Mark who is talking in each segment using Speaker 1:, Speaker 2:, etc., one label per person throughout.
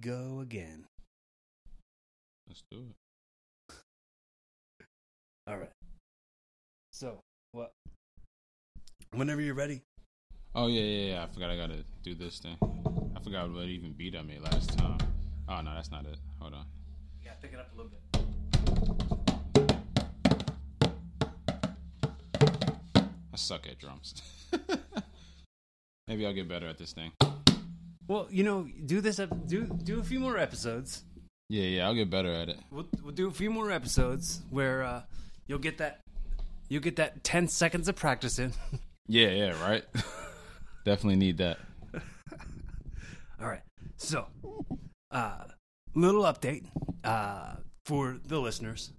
Speaker 1: go again.
Speaker 2: Let's do it.
Speaker 1: All right. So, what? Whenever you're ready.
Speaker 2: Oh yeah, yeah, yeah. I forgot I gotta do this thing. I forgot what even beat on me last time. Oh no, that's not it. Hold on.
Speaker 1: Yeah, pick it up a little bit.
Speaker 2: I suck at drums. Maybe I'll get better at this thing.
Speaker 1: Well, you know, do this. ep- Do do a few more episodes.
Speaker 2: Yeah, yeah, I'll get better at it.
Speaker 1: We'll, we'll do a few more episodes where uh, you'll get that. You'll get that ten seconds of practice in.
Speaker 2: Yeah, yeah, right. Definitely need that.
Speaker 1: All right. So, uh, little update uh, for the listeners.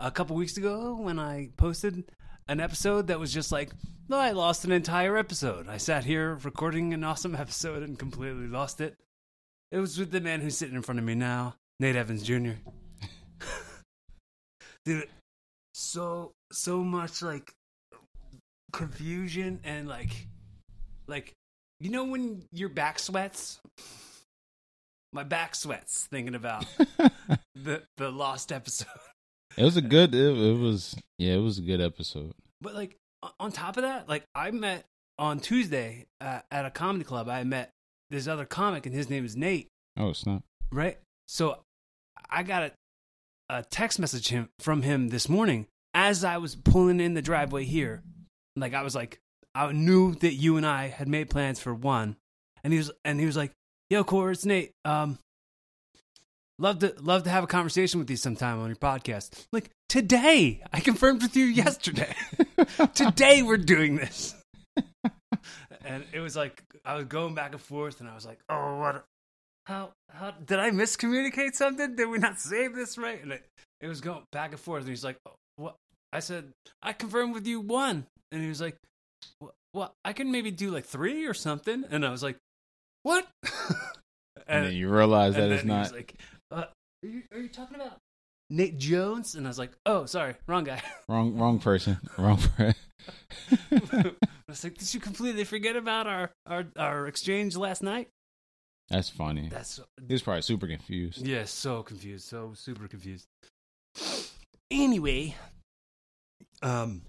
Speaker 1: A couple weeks ago, when I posted an episode that was just like, no, I lost an entire episode. I sat here recording an awesome episode and completely lost it. It was with the man who's sitting in front of me now, Nate Evans Jr. Dude, so so much like confusion and like like you know when your back sweats? My back sweats thinking about the the lost episode.
Speaker 2: It was a good. It, it was yeah, it was a good episode.
Speaker 1: But like on top of that, like I met on Tuesday uh, at a comedy club. I met this other comic, and his name is Nate.
Speaker 2: Oh it's not
Speaker 1: Right. So I got a a text message him from him this morning as I was pulling in the driveway here. Like I was like, I knew that you and I had made plans for one, and he was and he was like, "Yo, Core, it's Nate. Um, love to love to have a conversation with you sometime on your podcast." Like today, I confirmed with you yesterday. today we're doing this, and it was like I was going back and forth, and I was like, "Oh, what? How? How did I miscommunicate something? Did we not save this right?" And it, it was going back and forth, and he's like, oh, "What?" I said, "I confirmed with you one," and he was like, "Well, I can maybe do like three or something," and I was like, "What?"
Speaker 2: And, then you realize that
Speaker 1: and
Speaker 2: it's not.
Speaker 1: like, uh, are, you, "Are you talking about Nate Jones?" And I was like, "Oh, sorry, wrong guy."
Speaker 2: Wrong, wrong person. Wrong person.
Speaker 1: I was like, "Did you completely forget about our our our exchange last night?"
Speaker 2: That's funny.
Speaker 1: That's
Speaker 2: He was probably super confused.
Speaker 1: yeah, so confused, so super confused. Anyway, um,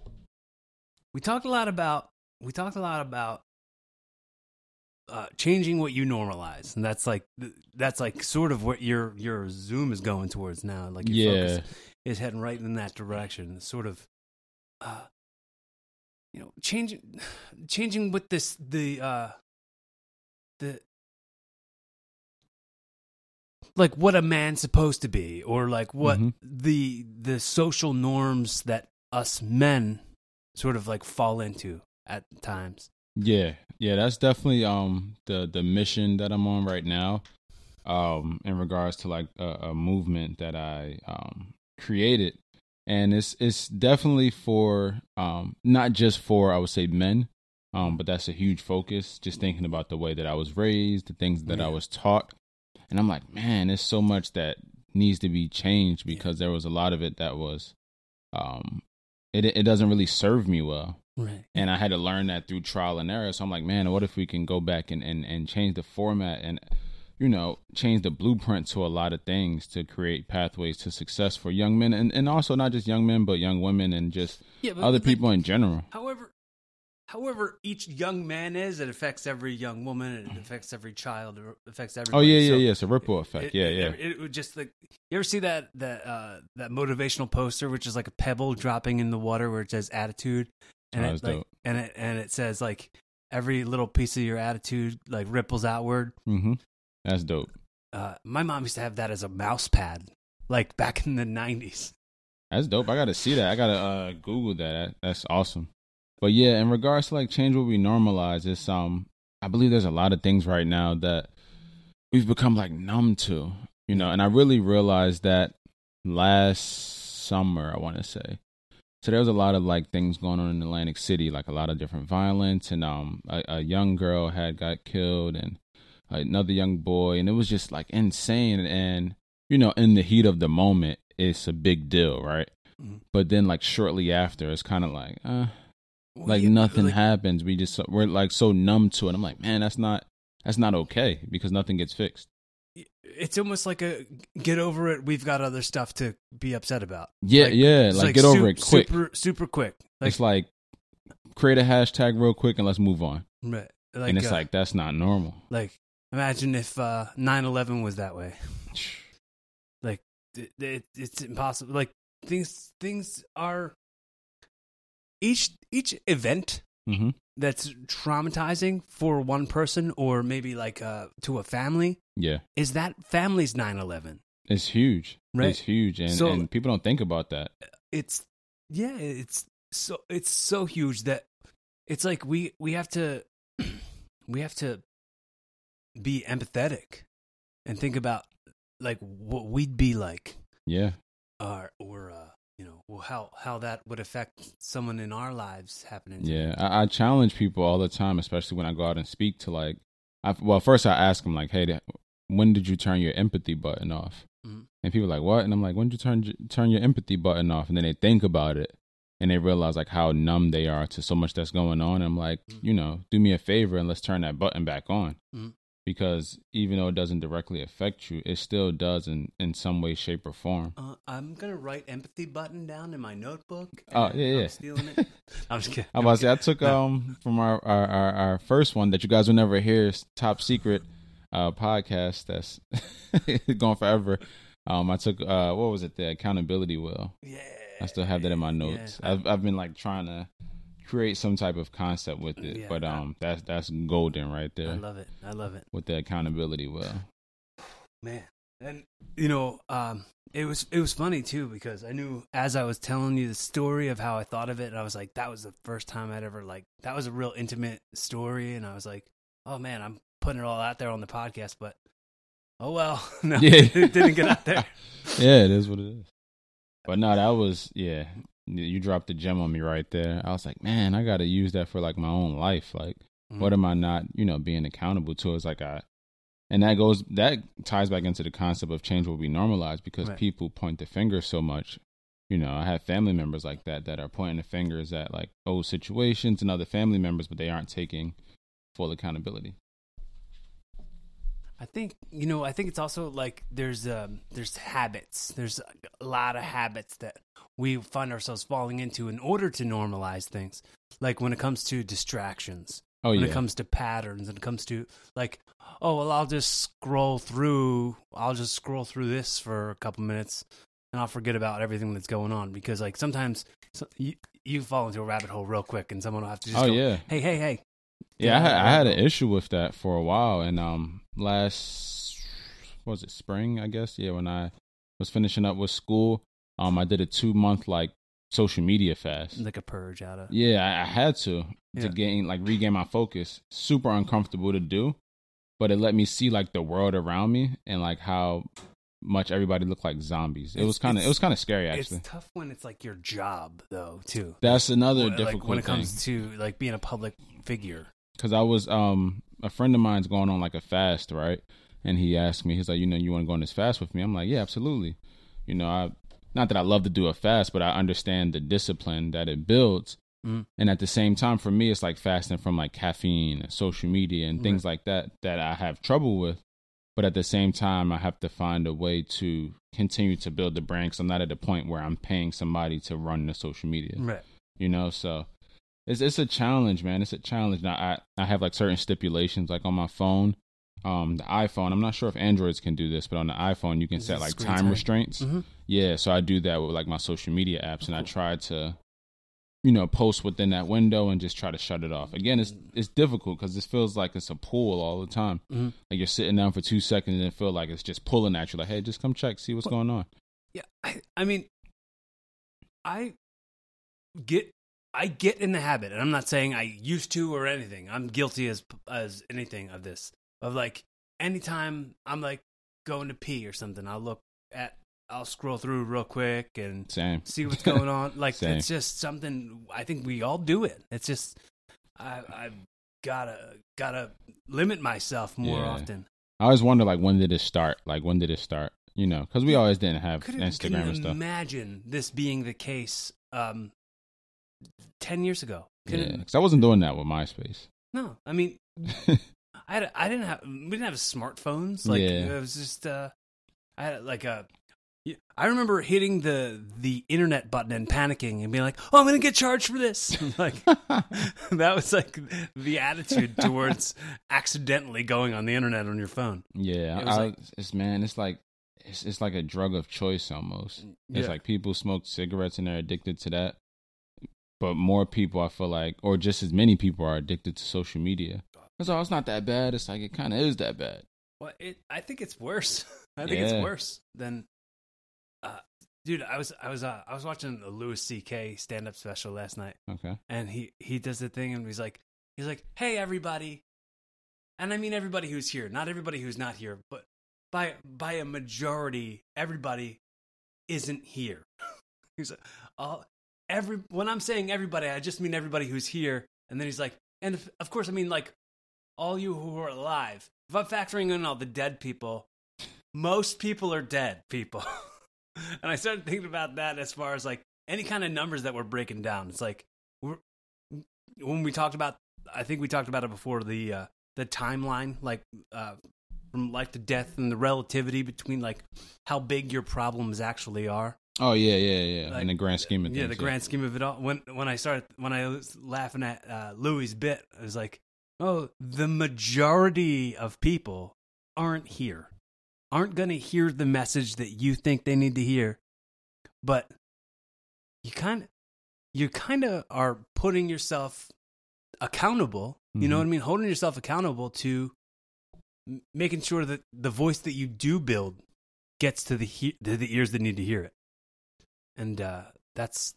Speaker 1: we talked a lot about we talked a lot about uh, changing what you normalize, and that's like that's like sort of what your your Zoom is going towards now. Like your
Speaker 2: Yeah,
Speaker 1: focus is heading right in that direction. It's sort of, uh, you know, changing changing with this the uh the like what a man's supposed to be, or like what
Speaker 2: Mhm.
Speaker 1: the the social norms that us men sort of like fall into at times.
Speaker 2: yeah, yeah. That's definitely um the the mission that I'm on right now. Um, in regards to like a, a movement that I um created, and it's it's definitely for um not just for I would say men, um, but that's a huge focus. Just thinking about the way that I was raised, the things that I was taught, and I'm like, man, there's so much that needs to be changed because there was a lot of it that was, um, it it doesn't really serve me well
Speaker 1: Right.
Speaker 2: and I had to learn that through trial and error. So I'm like, man, what if we can go back and, and, and change the format and, you know, change the blueprint to a lot of things to create pathways to success for young men and, and also not just young men, but young women and just
Speaker 1: Yeah, but
Speaker 2: other
Speaker 1: but,
Speaker 2: people in general.
Speaker 1: However, however each young man is, it affects every young woman. It affects every child. It affects everybody.
Speaker 2: Oh yeah, yeah,
Speaker 1: So
Speaker 2: yeah. It's a ripple effect.
Speaker 1: It,
Speaker 2: yeah,
Speaker 1: it,
Speaker 2: yeah.
Speaker 1: It, would just like you ever see that that uh, that motivational poster, which is like a pebble dropping in the water, where it says attitude, and
Speaker 2: Oh,
Speaker 1: it
Speaker 2: that's
Speaker 1: like
Speaker 2: dope.
Speaker 1: and it and it says like every little piece of your attitude like ripples outward.
Speaker 2: hmm That's dope.
Speaker 1: Uh, my mom used to have that as a mouse pad, like back in the nineties.
Speaker 2: That's dope. I gotta see that. I gotta uh, Google that. That's awesome. But yeah, in regards to like change what we normalize, it's um I believe there's a lot of things right now that we've become like numb to, you know, and I really realized that last summer, I wanna say. So there was a lot of like things going on in Atlantic City, like a lot of different violence and um a, a young girl had got killed and another young boy and it was just like insane and you know, in the heat of the moment it's a big deal, right?
Speaker 1: Mhm.
Speaker 2: But then like shortly after it's kind of like uh like
Speaker 1: Yeah,
Speaker 2: nothing
Speaker 1: like-
Speaker 2: happens. We just we're like so numb to it. I'm like, man, that's not that's not okay because nothing gets fixed.
Speaker 1: It's almost like a get over it. We've got other stuff to be upset about.
Speaker 2: Yeah,
Speaker 1: Like,
Speaker 2: yeah.
Speaker 1: It's
Speaker 2: Like, get over it quick.
Speaker 1: super super quick. Like,
Speaker 2: it's like create a hashtag real quick and let's move on.
Speaker 1: right, like
Speaker 2: and it's
Speaker 1: uh,
Speaker 2: like that's not normal.
Speaker 1: like imagine if uh 9/11 was that way. It, it, it's impossible. Like things things are each each event
Speaker 2: hmm
Speaker 1: that's traumatizing for one person or maybe like uh to a family
Speaker 2: Yeah,
Speaker 1: is that family's 9/11.
Speaker 2: it's huge.
Speaker 1: Right.
Speaker 2: It's huge, and
Speaker 1: So-
Speaker 2: and people don't think about that.
Speaker 1: it's yeah it's so it's so huge that it's like we we have to we have to be empathetic and think about like what we'd be like
Speaker 2: Yeah,
Speaker 1: or or uh you know well, how how that would affect someone in our lives happening
Speaker 2: yeah. I, I challenge people all the time, especially when I go out and speak to like. I, well, first I ask them like, "Hey, when did you turn your empathy button off?"
Speaker 1: Mhm.
Speaker 2: And people are like, "What?" And I'm like, "When did you turn turn your empathy button off?" And then they think about it, and they realize like how numb they are to so much that's going on. and I'm like,
Speaker 1: Mhm.
Speaker 2: you know, do me a favor and let's turn that button back on,
Speaker 1: Mhm.
Speaker 2: Because even though it doesn't directly affect you, it still does in in some way, shape, or form.
Speaker 1: uh, I'm gonna write empathy button down in my notebook.
Speaker 2: Oh,
Speaker 1: and
Speaker 2: yeah,
Speaker 1: I'm
Speaker 2: yeah.
Speaker 1: stealing it. I'm just kidding.
Speaker 2: I was about to say I took um from our, our our our first one that you guys will never hear, it's top secret uh podcast that's going forever. Um, I took uh what was it the accountability wheel.
Speaker 1: Yeah,
Speaker 2: I still have that in my notes.
Speaker 1: Yeah.
Speaker 2: I've I've been like trying to create some type of concept with it,
Speaker 1: Yeah,
Speaker 2: but
Speaker 1: I-
Speaker 2: um that's that's golden right there.
Speaker 1: I love it. I love it.
Speaker 2: with the accountability well.
Speaker 1: man and you know um it was it was funny too because i knew as i was telling you the story of how i thought of it i was like that was the first time i'd ever like that was a real intimate story and i was like oh man i'm putting it all out there on the podcast but oh well no
Speaker 2: Yeah.
Speaker 1: it didn't get out there
Speaker 2: yeah, it is what it is. But no, that was yeah. You dropped the gem on me right there. I was like, man, I got to use that for like my own life. Like,
Speaker 1: Mm-hmm.
Speaker 2: what am I not, you know, being accountable to? It's like I, and that goes that ties back into the concept of change will be normalized because
Speaker 1: Right.
Speaker 2: people point the finger so much. You know, I have family members like that that are pointing the fingers at like old situations and other family members, but they aren't taking full accountability.
Speaker 1: I think you know. I think it's also like there's um there's habits. There's a lot of habits that we find ourselves falling into in order to normalize things. Like when it comes to distractions,
Speaker 2: Oh
Speaker 1: when
Speaker 2: yeah,
Speaker 1: it comes to patterns, and it comes to like, oh well, I'll just scroll through. I'll just scroll through this for a couple minutes, and I'll forget about everything that's going on because like sometimes so, you you fall into a rabbit hole real quick, and someone will have to just
Speaker 2: oh
Speaker 1: go,
Speaker 2: yeah.
Speaker 1: hey hey hey,
Speaker 2: Yeah, I had, I had an issue with that for a while, and um, last what was it spring? I guess yeah, when I was finishing up with school, um, I did a two month like social media fast.
Speaker 1: like a purge out of
Speaker 2: Yeah, I, I had to
Speaker 1: Yeah.
Speaker 2: to gain like regain my focus. Super uncomfortable to do, but it let me see like the world around me and like how much everybody looked like zombies. It was kind of it was kind of scary actually.
Speaker 1: It's tough when it's like your job, though, too.
Speaker 2: That's another
Speaker 1: Like,
Speaker 2: difficult
Speaker 1: when it
Speaker 2: thing.
Speaker 1: comes to like being a public figure.
Speaker 2: because I was um a friend of mine's going on like a fast, right? And he asked me, he's like, you know, you want to go on this fast with me? I'm like, yeah, absolutely. You know, I not that I love to do a fast, but I understand the discipline that it builds.
Speaker 1: Mhm.
Speaker 2: And at the same time, for me, it's like fasting from like caffeine, and social media, and things like that that I have trouble with. But at the same time, I have to find a way to continue to build the brand. Because I'm not at the point where I'm paying somebody to run the social media
Speaker 1: Right.
Speaker 2: you know so it's it's a challenge man it's a challenge now i i have like certain stipulations like on my phone um the iphone i'm not sure if androids can do this but on the iphone you can
Speaker 1: Is
Speaker 2: set like time,
Speaker 1: time?
Speaker 2: restraints
Speaker 1: Mhm.
Speaker 2: yeah so i do that with like my social media apps and i try to you know post within that window and just try to shut it off again it's it's difficult because it feels like it's a pull all the time
Speaker 1: Mhm.
Speaker 2: like you're sitting down for two seconds and it feel like it's just pulling at you like hey just come check see what's
Speaker 1: Well-
Speaker 2: going on
Speaker 1: Yeah. I, I mean, I get I get in the habit, and I'm not saying I used to or anything. I'm guilty as as anything of this. Of like anytime I'm like going to pee or something, I'll look at I'll scroll through real quick and
Speaker 2: same
Speaker 1: see what's going on. Like
Speaker 2: Same.
Speaker 1: it's just something I think we all do it. It's just I I've gotta gotta limit myself more
Speaker 2: Yeah.
Speaker 1: often.
Speaker 2: I always wonder, like, when did it start? Like, when did it start? You know, because we always didn't have
Speaker 1: Couldn't,
Speaker 2: Instagram and stuff.
Speaker 1: imagine this being the case um, ten years ago.
Speaker 2: Yeah,
Speaker 1: Couldn't-
Speaker 2: because I wasn't doing that with MySpace.
Speaker 1: No, I mean, I had, I didn't have we didn't have smartphones. Like
Speaker 2: Yeah.
Speaker 1: it was just uh, I had like a. I remember hitting the the internet button and panicking and being like, "Oh, I'm gonna get charged for this." like that was like the attitude towards accidentally going on the internet on your phone.
Speaker 2: Yeah,
Speaker 1: It
Speaker 2: I,
Speaker 1: like-
Speaker 2: it's man, it's like it's it's like a drug of choice almost. It's
Speaker 1: Yeah.
Speaker 2: like people smoke cigarettes and they're addicted to that, but more people I feel like, or just as many people are addicted to social media. It's oh, it's not that bad. It's like it kind of is that bad.
Speaker 1: Well, it. I think it's worse. I think it's worse than. Uh, dude, I was I was uh, I was watching the Louis C.K. stand up special last night,
Speaker 2: Okay.
Speaker 1: and he he does the thing, and he's like he's like, "Hey, everybody," and I mean everybody who's here, not everybody who's not here, but by by a majority, everybody isn't here. he's like, all every when I'm saying everybody, I just mean everybody who's here, and then he's like, and if, of course, I mean like all you who are alive. If I'm factoring in all the dead people, most people are dead people. and I started thinking about that as far as like any kind of numbers that we're breaking down. It's like we're, when we talked about, I think we talked about it before the uh, the timeline, like uh, from life to death, and the relativity between like how big your problems actually are.
Speaker 2: Oh yeah, yeah, yeah.
Speaker 1: Like,
Speaker 2: In the grand scheme of things.
Speaker 1: Yeah, the grand scheme of it all. When when I started when I was laughing at uh, Louis' bit, I was like, "Oh, the majority of people aren't here, aren't going to hear the message that you think they need to hear, but you kind of you kind of are putting yourself accountable. You know
Speaker 2: Mhm.
Speaker 1: what I mean? Holding yourself accountable to making sure that the voice that you do build gets to the he- to the ears that need to hear it. And uh, that's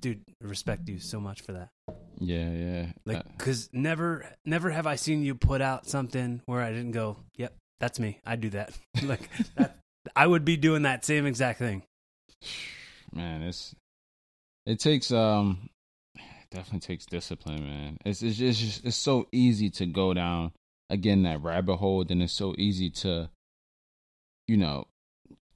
Speaker 1: dude, respect you so much for that.
Speaker 2: Yeah, yeah.
Speaker 1: Like,
Speaker 2: Uh,
Speaker 1: cause never, never have I seen you put out something where I didn't go, "Yep, that's me. I do that." like that, I would be doing that same exact thing.
Speaker 2: man, it's it takes um definitely takes discipline, man. It's it's just, it's just it's so easy to go down again that rabbit hole, then it's so easy to you know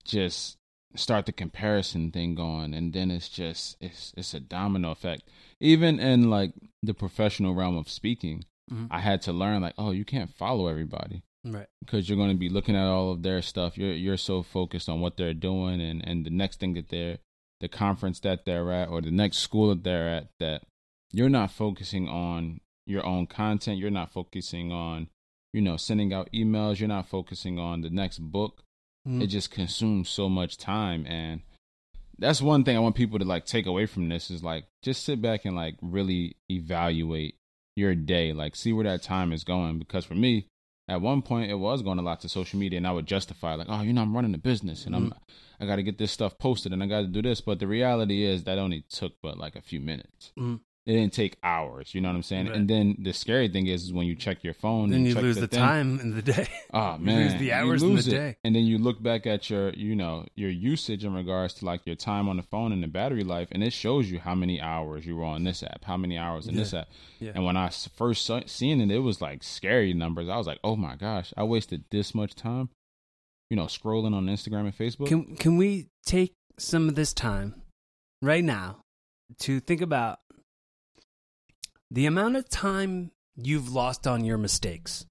Speaker 2: just start the comparison thing going and then it's just it's it's a domino effect. Even in like the professional realm of speaking,
Speaker 1: Mhm.
Speaker 2: I had to learn like, oh, you can't follow everybody
Speaker 1: Right.
Speaker 2: because you're going to be looking at all of their stuff. You're you're so focused on what they're doing and and the next thing that they're the conference that they're at or the next school that they're at that you're not focusing on your own content. You're not focusing on you know sending out emails. You're not focusing on the next book.
Speaker 1: Mhm.
Speaker 2: It just consumes so much time and that's one thing I want people to like take away from this is like just sit back and like really evaluate your day, like see where that time is going. Because for me, at one point it was going a lot to social media and I would justify like, oh, you know, I'm running a business and I'm I gotta get this stuff posted and I gotta do this. But the reality is that only took but like a few minutes.
Speaker 1: Mhm.
Speaker 2: It didn't take hours, you know what I'm saying?
Speaker 1: Right.
Speaker 2: And then the scary thing is, is when you check your phone
Speaker 1: Then
Speaker 2: and
Speaker 1: you lose the,
Speaker 2: thing,
Speaker 1: time in the day.
Speaker 2: Oh
Speaker 1: You
Speaker 2: man,
Speaker 1: lose the
Speaker 2: you
Speaker 1: hours in the
Speaker 2: it.
Speaker 1: day.
Speaker 2: and then you look back at your, you know, your usage in regards to like your time on the phone and the battery life, and it shows you how many hours you were on this app, how many hours in this app.
Speaker 1: Yeah.
Speaker 2: And when I first saw, seen it, it was like scary numbers. I was like, oh my gosh, I wasted this much time, you know, scrolling on Instagram and Facebook.
Speaker 1: Can can we take some of this time right now to think about the amount of time you've lost on your mistakes,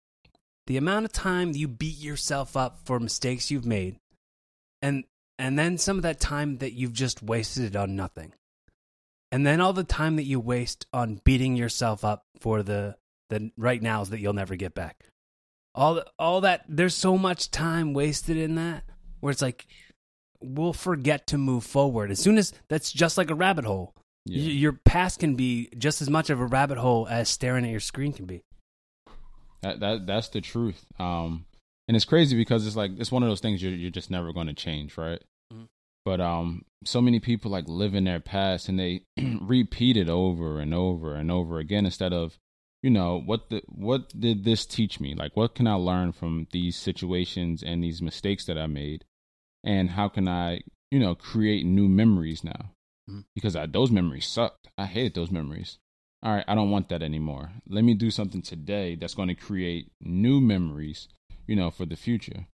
Speaker 1: the amount of time you beat yourself up for mistakes you've made, and and then some of that time that you've just wasted on nothing, and then all the time that you waste on beating yourself up for the the right nows that you'll never get back. All all that there's so much time wasted in that where it's like we'll forget to move forward as soon as that's just like a rabbit hole. Y- Your past can be just as much of a rabbit hole as staring at your screen can be.
Speaker 2: That that that's the truth. Um, and it's crazy because it's like it's one of those things you're you're just never going to change, right?
Speaker 1: Mhm.
Speaker 2: But um, so many people like live in their past and they repeat it over and over and over again instead of, you know, what the what did this teach me? Like, what can I learn from these situations and these mistakes that I made, and how can I, you know, create new memories now?
Speaker 1: Mhm.
Speaker 2: Because I, those memories sucked. I hated those memories all right, I don't want that anymore. Let me do something today that's going to create new memories, you know, for the future.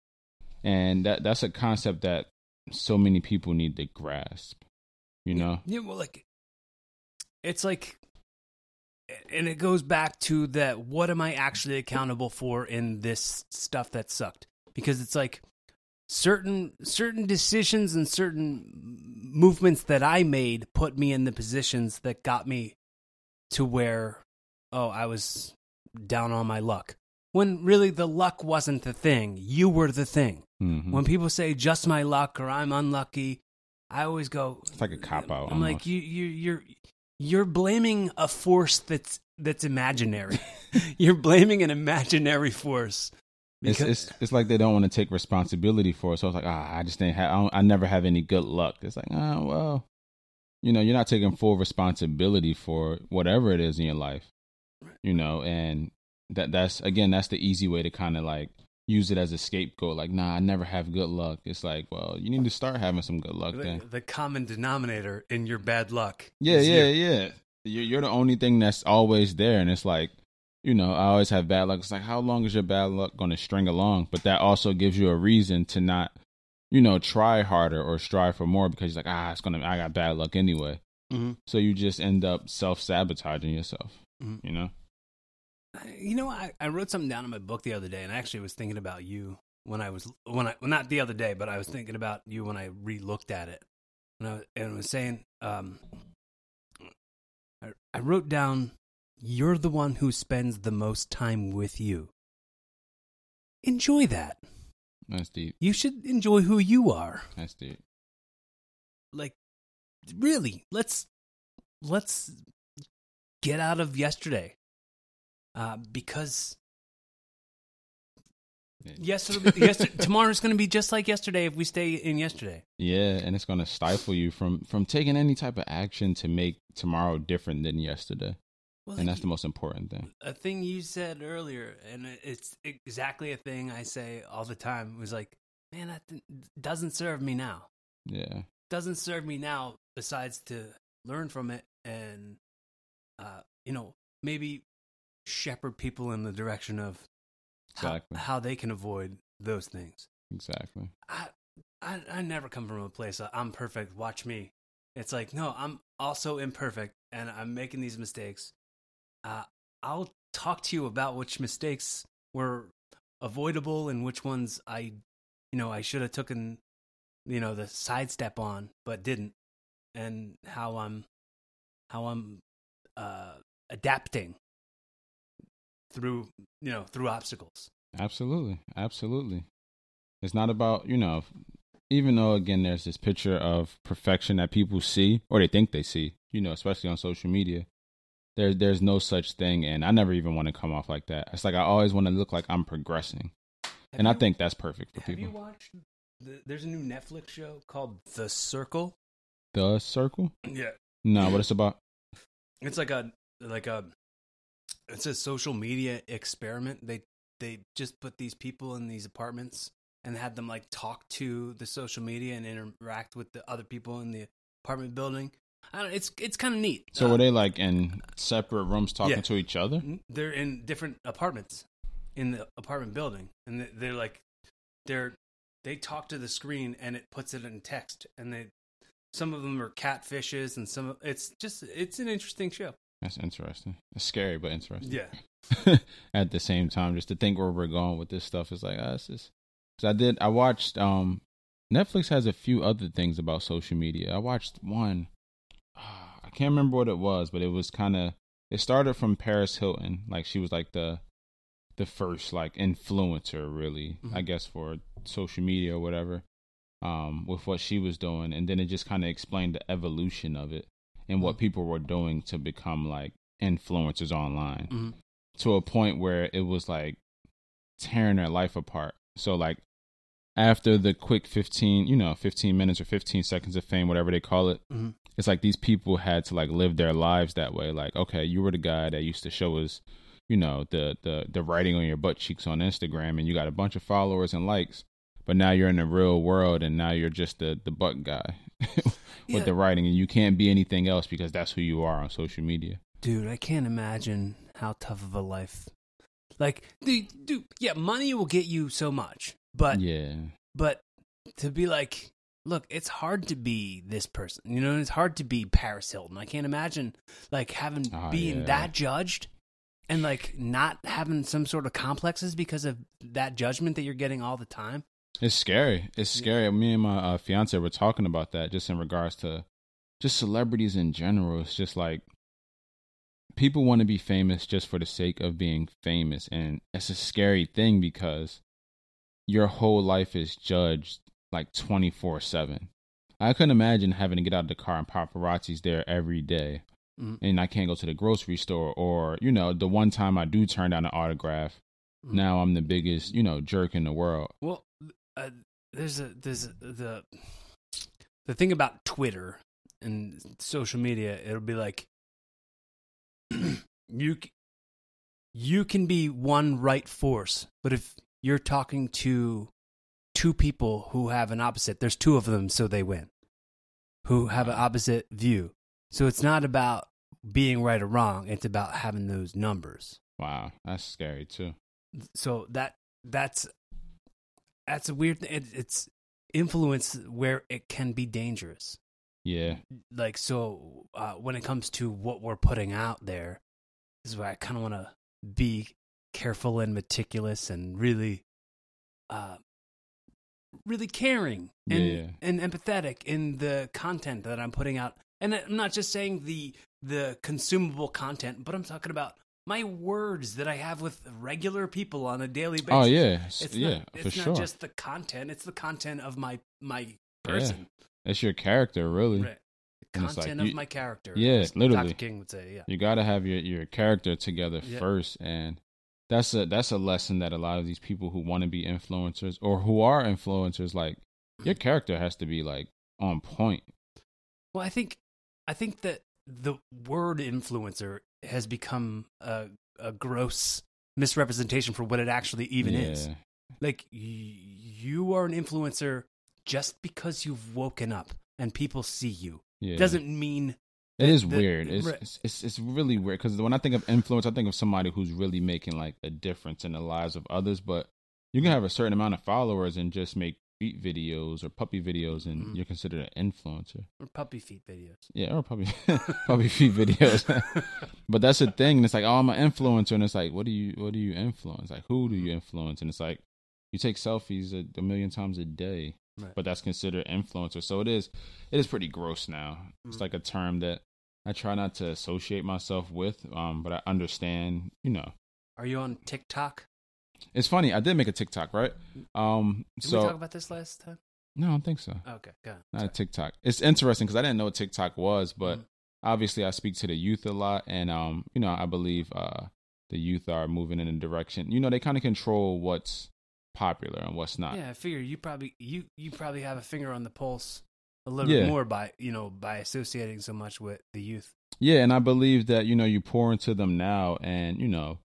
Speaker 2: And that that's a concept that so many people need to grasp. You know?
Speaker 1: Yeah, well, like it's like and it goes back to that what am I actually accountable for in this stuff that sucked? Because it's like certain certain decisions and certain movements that I made put me in the positions that got me to where oh, I was down on my luck. When really the luck wasn't the thing. You were the thing.
Speaker 2: Mhm.
Speaker 1: When people say just my luck or I'm unlucky, I always go
Speaker 2: It's like a cop out.
Speaker 1: I'm like you you you're you're blaming a force that's that's imaginary. you're blaming an imaginary force.
Speaker 2: It's,
Speaker 1: Because-
Speaker 2: it's it's like they don't want to take responsibility for it. So it's like, ah, I just didn't have, I, don't, I never have any good luck. It's like, oh well, you know, you're not taking full responsibility for whatever it is in your life, you know, and that that's again, that's the easy way to kind of like use it as a scapegoat. Like, nah, I never have good luck. It's like, well, you need to start having some good luck
Speaker 1: the,
Speaker 2: then.
Speaker 1: the common denominator in your bad luck.
Speaker 2: Yeah, yeah,
Speaker 1: you.
Speaker 2: yeah. You're, you're the only thing that's always there, and it's like, you know, I always have bad luck. It's like, how long is your bad luck going to string along? But that also gives you a reason to not, you know, try harder or strive for more because you're like, ah, it's gonna, I got bad luck anyway.
Speaker 1: Mhm.
Speaker 2: So you just end up self sabotaging yourself.
Speaker 1: Mhm.
Speaker 2: You know?
Speaker 1: You know, I, I wrote something down in my book the other day, and I actually was thinking about you when I was when I well, not the other day, but I was thinking about you when I re-looked at it, and I and was saying, um, I, I wrote down, "You're the one who spends the most time with you." Enjoy that.
Speaker 2: That's deep.
Speaker 1: You should enjoy who you are.
Speaker 2: That's deep.
Speaker 1: Like, really, let's let's get out of yesterday, uh, because
Speaker 2: Yeah.
Speaker 1: yesterday, yesterday tomorrow's going to be just like yesterday if we stay in yesterday.
Speaker 2: Yeah, and it's gonna stifle you from from taking any type of action to make tomorrow different than yesterday,
Speaker 1: Well,
Speaker 2: and that's the most important thing.
Speaker 1: a thing you said earlier, and it's exactly a thing I say all the time. Was like, man, that th- doesn't serve me now.
Speaker 2: Yeah,
Speaker 1: Doesn't serve me now. Besides to learn from it and, uh, you know, maybe shepherd people in the direction of how, how they can avoid those things.
Speaker 2: exactly.
Speaker 1: I, I I never come from a place of, I'm perfect. Watch me. It's like no, I'm also imperfect, and I'm making these mistakes. Uh, I'll talk to you about which mistakes were avoidable and which ones I, you know, I should have taken, you know, the sidestep on but didn't, and how I'm, how I'm, uh, adapting through you know through obstacles.
Speaker 2: Absolutely. Absolutely. It's not about, you know, even though again there's this picture of perfection that people see or they think they see, you know, especially on social media. There there's no such thing and I never even want to come off like that. It's like I always want to look like I'm progressing.
Speaker 1: Have
Speaker 2: And I think that's perfect for
Speaker 1: Have you
Speaker 2: people.
Speaker 1: watched? The, there's a new Netflix show called The Circle.
Speaker 2: The circle?
Speaker 1: Yeah,
Speaker 2: No, what it's about?
Speaker 1: it's like a like a it's a social media experiment. They they just put these people in these apartments and had them like talk to the social media and interact with the other people in the apartment building. I don't. It's it's kind of neat.
Speaker 2: So
Speaker 1: Uh,
Speaker 2: were they like in separate rooms talking
Speaker 1: Yeah.
Speaker 2: to each other?
Speaker 1: they're in different apartments in the apartment building and they- they're like they're they talk to the screen and it puts it in text and they some of them are catfishes and some of- it's just it's an interesting show
Speaker 2: That's interesting. It's scary but interesting.
Speaker 1: yeah
Speaker 2: at the same time just to think where we're going with this stuff is like it's just cause i did i watched um netflix has a few other things about social media i watched one can't remember what it was but it was kind of it started from paris hilton like she was like the the first like influencer really i
Speaker 1: Mhm.
Speaker 2: guess for social media or whatever um with what she was doing and then it just kind of explained the evolution of it and what
Speaker 1: Mhm.
Speaker 2: people were doing to become like influencers online
Speaker 1: Mhm.
Speaker 2: to a point where it was like tearing their life apart. So like after the quick 15, you know, 15 minutes or 15 seconds of fame, whatever they call it,
Speaker 1: Mhm.
Speaker 2: It's like these people had to like live their lives that way. Like, okay, you were the guy that used to show us, you know, the the the writing on your butt cheeks on Instagram and you got a bunch of followers and likes. But now you're in the real world and now you're just the the butt guy with
Speaker 1: Yeah.
Speaker 2: the writing and you can't be anything else because that's who you are on social media.
Speaker 1: dude i can't imagine how tough of a life like dude, dude yeah money will get you so much but
Speaker 2: yeah.
Speaker 1: but to be like look, it's hard to be this person. You know, it's hard to be Paris Hilton. I can't imagine like having
Speaker 2: Oh,
Speaker 1: being
Speaker 2: yeah.
Speaker 1: that judged and like not having some sort of complexes because of that judgment that you're getting all the time.
Speaker 2: It's scary. It's scary. Me and my uh, fiance were talking about that just in regards to just celebrities in general. It's just like people want to be famous just for the sake of being famous. And it's a scary thing because your whole life is judged like 24 7. I couldn't imagine having to get out of the car and paparazzi's there every day.
Speaker 1: Mhm.
Speaker 2: And I can't go to the grocery store or, you know, the one time I do turn down an autograph,
Speaker 1: Mhm.
Speaker 2: now I'm the biggest, you know, jerk in the world.
Speaker 1: Well, uh, there's a there's a, the the thing about Twitter and social media. It'll be like you you can be one right force, but if you're talking to two people who have an opposite, there's two of them, so they win. Who have an opposite view. So it's not about being right or wrong. It's about having those numbers.
Speaker 2: Wow, that's scary too.
Speaker 1: so that that's that's a weird thing. It, it's influence where it can be dangerous.
Speaker 2: Yeah,
Speaker 1: Like so, uh, when it comes to what we're putting out there, this is why I kind of want to be careful and meticulous and really, uh, really caring and
Speaker 2: Yeah.
Speaker 1: and empathetic in the content that I'm putting out. And I'm not just saying the the consumable content, but I'm talking about my words that I have with regular people on a daily oh, basis.
Speaker 2: Oh yeah,
Speaker 1: It's
Speaker 2: yeah,
Speaker 1: not,
Speaker 2: for
Speaker 1: it's not just the content; it's the content of my my person,
Speaker 2: It's your character, really.
Speaker 1: right? The
Speaker 2: And it's like
Speaker 1: content
Speaker 2: you-
Speaker 1: of my character.
Speaker 2: Yeah, literally.
Speaker 1: Dr. King would say, "Yeah,
Speaker 2: You got to have your your character together
Speaker 1: Yeah.
Speaker 2: first, and that's a that's a lesson that a lot of these people who want to be influencers or who are influencers, like your character has to be like on point.
Speaker 1: Well, I think I think that the word influencer has become a a gross misrepresentation for what it actually even is. Like y- you are an influencer just because you've woken up and people see you.
Speaker 2: Yeah,
Speaker 1: Doesn't mean
Speaker 2: It is
Speaker 1: the-
Speaker 2: weird. It's,
Speaker 1: right.
Speaker 2: it's it's it's really weird because when I think of influence, I think of somebody who's really making like a difference in the lives of others. But you can have a certain amount of followers and just make feet videos or puppy videos, and
Speaker 1: Mhm.
Speaker 2: you're considered an influencer.
Speaker 1: or puppy feet videos.
Speaker 2: Yeah, or puppy puppy feet videos. but that's the thing. It's like, oh, I'm an influencer, and it's like, what do you what do you influence? Like, who do you influence? And it's like, you take selfies a, a million times a day,
Speaker 1: Right.
Speaker 2: but that's considered influencer. So it is it is pretty gross now. It's
Speaker 1: Mhm.
Speaker 2: like a term that I try not to associate myself with, um, but I understand. You know,
Speaker 1: Are you on TikTok?
Speaker 2: it's funny. I did make a TikTok, right? Um,
Speaker 1: Did
Speaker 2: so
Speaker 1: we talk about this last time?
Speaker 2: no, I don't think so.
Speaker 1: Okay.
Speaker 2: Not a TikTok. It's interesting because I didn't know what TikTok was, but
Speaker 1: Mhm.
Speaker 2: obviously I speak to the youth a lot, and um, you know, I believe uh, the youth are moving in a direction. You know, they kind of control what's popular and what's not.
Speaker 1: Yeah, I figure you probably you you probably have a finger on the pulse a little
Speaker 2: Yeah.
Speaker 1: bit more by you know by associating so much with the youth.
Speaker 2: Yeah, and I believe that you know you pour into them now, and you know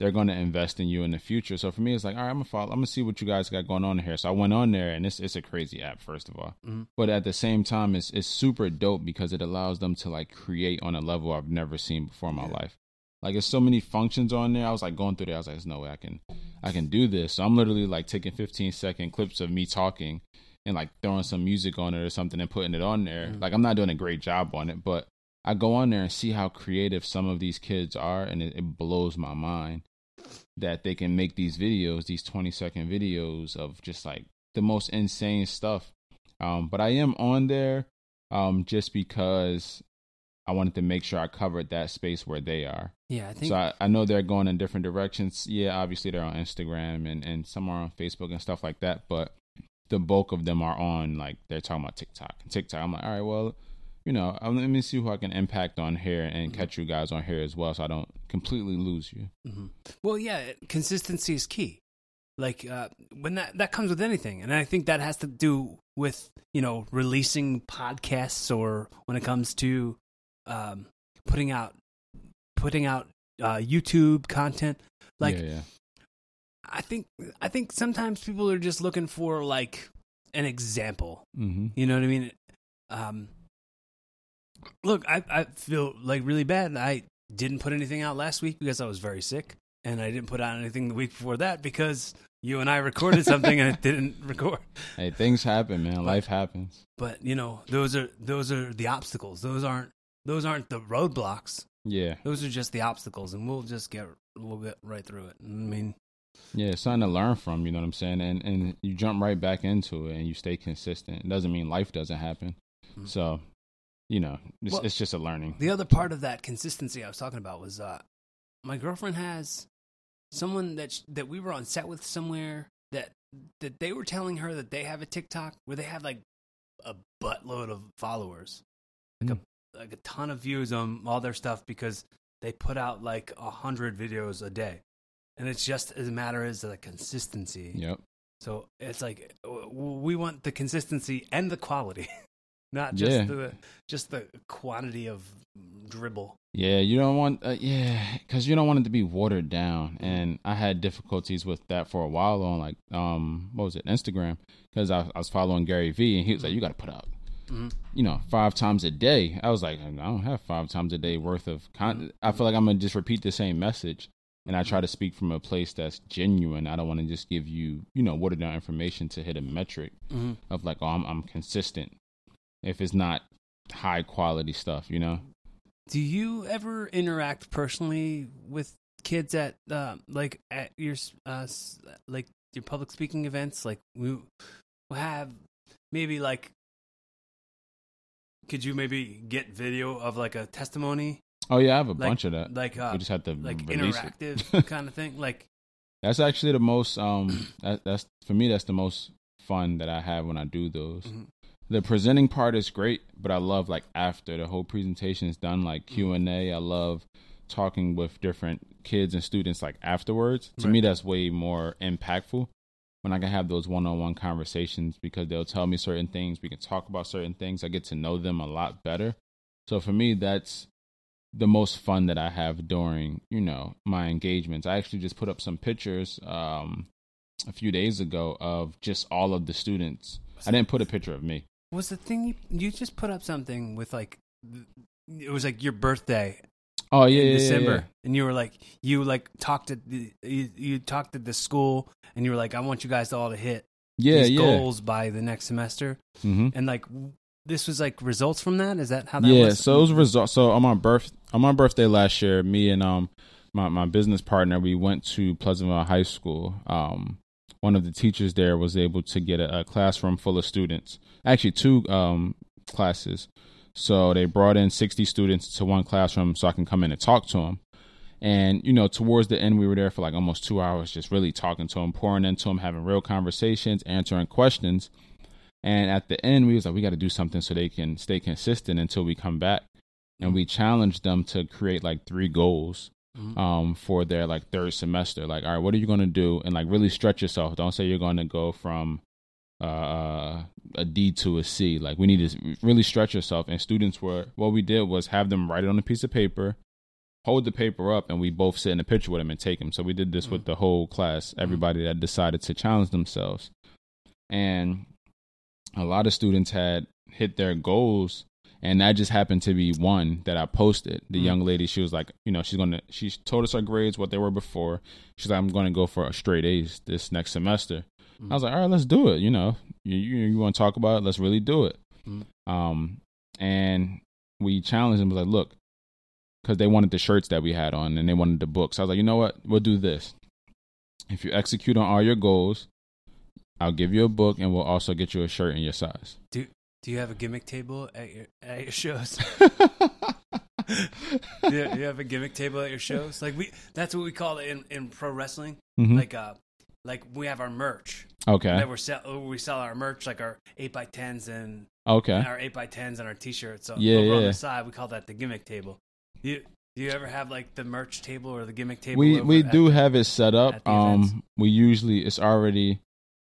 Speaker 2: they're going to invest in you in the future. So for me, it's like, all right, I'm gonna follow. I'm gonna see what you guys got going on here. So I went on there, and it's it's a crazy app, first of all,
Speaker 1: Mhm.
Speaker 2: but at the same time, it's it's super dope because it allows them to like create on a level I've never seen before in my
Speaker 1: Yeah.
Speaker 2: life. Like there's so many functions on there. I was like going through there. I was like, there's no way I can I can do this. So I'm literally like taking 15 second clips of me talking and like throwing some music on it or something and putting it on there.
Speaker 1: Mhm.
Speaker 2: Like I'm not doing a great job on it, but I go on there and see how creative some of these kids are, and it, it blows my mind that they can make these videos, these 20 second videos of just like the most insane stuff. Um, but I am on there um, just because I wanted to make sure I covered that space where they are.
Speaker 1: Yeah, I think
Speaker 2: So I, I know they're going in different directions. Yeah, obviously they're on Instagram and, and some are on Facebook and stuff like that. But the bulk of them are on like they're talking about TikTok. TikTok. I'm like, all right, well, you know, um, let me see who I can impact on here and
Speaker 1: Mhm.
Speaker 2: catch you guys on here as well, so I don't completely lose you.
Speaker 1: Mhm. Well, yeah, consistency is key. Like uh, when that that comes with anything, and I think that has to do with you know releasing podcasts or when it comes to um, putting out putting out uh, YouTube content. Like
Speaker 2: yeah, yeah.
Speaker 1: I think I think sometimes people are just looking for like an example.
Speaker 2: Mm-hmm.
Speaker 1: You know what I mean? Um, look, I I feel like really bad. I didn't put anything out last week because I was very sick. and I didn't put out anything the week before that because you and I recorded something and it didn't record.
Speaker 2: Hey, things happen, man. Life happens.
Speaker 1: But you know, those are those are the obstacles. Those aren't those aren't the roadblocks.
Speaker 2: Yeah,
Speaker 1: Those are just the obstacles, and we'll just get we'll get right through it. I mean,
Speaker 2: yeah. It's something to learn from. You know what I'm saying? And and you jump right back into it, and you stay consistent. It doesn't mean life doesn't happen.
Speaker 1: Mhm.
Speaker 2: So, you know, it's,
Speaker 1: Well,
Speaker 2: it's just a learning.
Speaker 1: the other part of that consistency I was talking about was uh, my girlfriend has someone that sh- that we were on set with somewhere that that they were telling her that they have a TikTok where they have like a buttload of followers, like a like a ton of views on all their stuff because they put out like a hundred videos a day, and it's just as a matter as the consistency.
Speaker 2: Yep.
Speaker 1: So it's like we want the consistency and the quality, not just
Speaker 2: Yeah.
Speaker 1: the just the quantity of dribble.
Speaker 2: Yeah, you don't want, uh, yeah, because you don't want it to be watered down. And I had difficulties with that for a while on like, um, what was it, Instagram? Because I, I was following Gary Vee, and he was like, "You got to put out,
Speaker 1: Mhm.
Speaker 2: you know, five times a day." I was like, "I don't have five times a day worth of content. I feel like I'm gonna just repeat the same message." And I try to speak from a place that's genuine. I don't want to just give you, you know, watered down information to hit a metric
Speaker 1: Mm-hmm.
Speaker 2: of like, oh, I'm, I'm consistent. If it's not high quality stuff, you know.
Speaker 1: Do you ever interact personally with kids at uh, like at your s- uh, like your public speaking events? Like we have maybe like could you maybe get video of like a testimony
Speaker 2: Oh yeah, I have a
Speaker 1: like
Speaker 2: bunch of that.
Speaker 1: like uh,
Speaker 2: we just have to
Speaker 1: like interactive kind of thing? Like
Speaker 2: that's actually the most um that, that's for me that's the most fun that I have when I do those.
Speaker 1: Mhm.
Speaker 2: The presenting part is great, but I love like after the whole presentation is done, like
Speaker 1: Mm-hmm.
Speaker 2: Q and A. I love talking with different kids and students like afterwards. To
Speaker 1: Right.
Speaker 2: me, that's way more impactful when I can have those one-on-one conversations because they'll tell me certain things. We can talk about certain things. I get to know them a lot better. So for me, that's the most fun that I have during, you know, my engagements. I actually just put up some pictures um, a few days ago of just all of the students. I didn't put a picture of me.
Speaker 1: was the thing you you just put up something with like it was like your birthday
Speaker 2: Oh yeah,
Speaker 1: in
Speaker 2: yeah, yeah,
Speaker 1: December,
Speaker 2: yeah.
Speaker 1: and you were like, you like talked at the you, you talked at the school, and you were like, I want you guys to all to hit
Speaker 2: Yeah,
Speaker 1: these
Speaker 2: yeah.
Speaker 1: goals by the next semester,
Speaker 2: hmm
Speaker 1: and like this was like results from that. Is that how that
Speaker 2: Yeah,
Speaker 1: was?
Speaker 2: so it was results. So on my birth on my birthday last year, me and um my my business partner, we went to Pleasantville High School. Um, one of the teachers there was able to get a, a classroom full of students, actually two um classes. So they brought in sixty students to one classroom, so I can come in and talk to them. And you know, towards the end, we were there for like almost two hours, just really talking to them, pouring into them, having real conversations, answering questions. And at the end, we was like, we got to do something so they can stay consistent until we come back. And we challenged them to create like three goals
Speaker 1: Mhm.
Speaker 2: um, for their like third semester. Like, all right, what are you going to do? And like really stretch yourself. Don't say you're going to go from uh, a D to a C. Like, we need to really stretch yourself. And students were, what we did was have them write it on a piece of paper, hold the paper up, and we both sit in a picture with them and take them. So we did this with the whole class, everybody that decided to challenge themselves. And a lot of students had hit their goals and that just happened to be one that I posted. The
Speaker 1: Mm.
Speaker 2: young lady, she was like, you know, she's gonna. She told us her grades, what they were before. She's like, I'm going to go for a straight A's this next semester.
Speaker 1: Mm.
Speaker 2: I was like, all right, let's do it. You know, you you, you want to talk about it? Let's really do it.
Speaker 1: Mm.
Speaker 2: Um, and we challenged them. Was like, look, because they wanted the shirts that we had on, and they wanted the books. I was like, you know what? We'll do this. If you execute on all your goals, I'll give you a book, and we'll also get you a shirt in your size.
Speaker 1: Do Do you have a gimmick table at your at your shows? do, you, do you have a gimmick table at your shows? Like we, that's what we call it in, in pro wrestling.
Speaker 2: Mhm.
Speaker 1: Like uh, like we have our merch.
Speaker 2: okay,
Speaker 1: That we're sell, we sell our merch like our eight by tens and
Speaker 2: okay.
Speaker 1: our eight by tens and our t-shirts. So
Speaker 2: Yeah,
Speaker 1: over on the side, we call that the gimmick table. You do you ever have like the merch table or the gimmick table?
Speaker 2: we we do
Speaker 1: the-
Speaker 2: have it set up um we usually it's already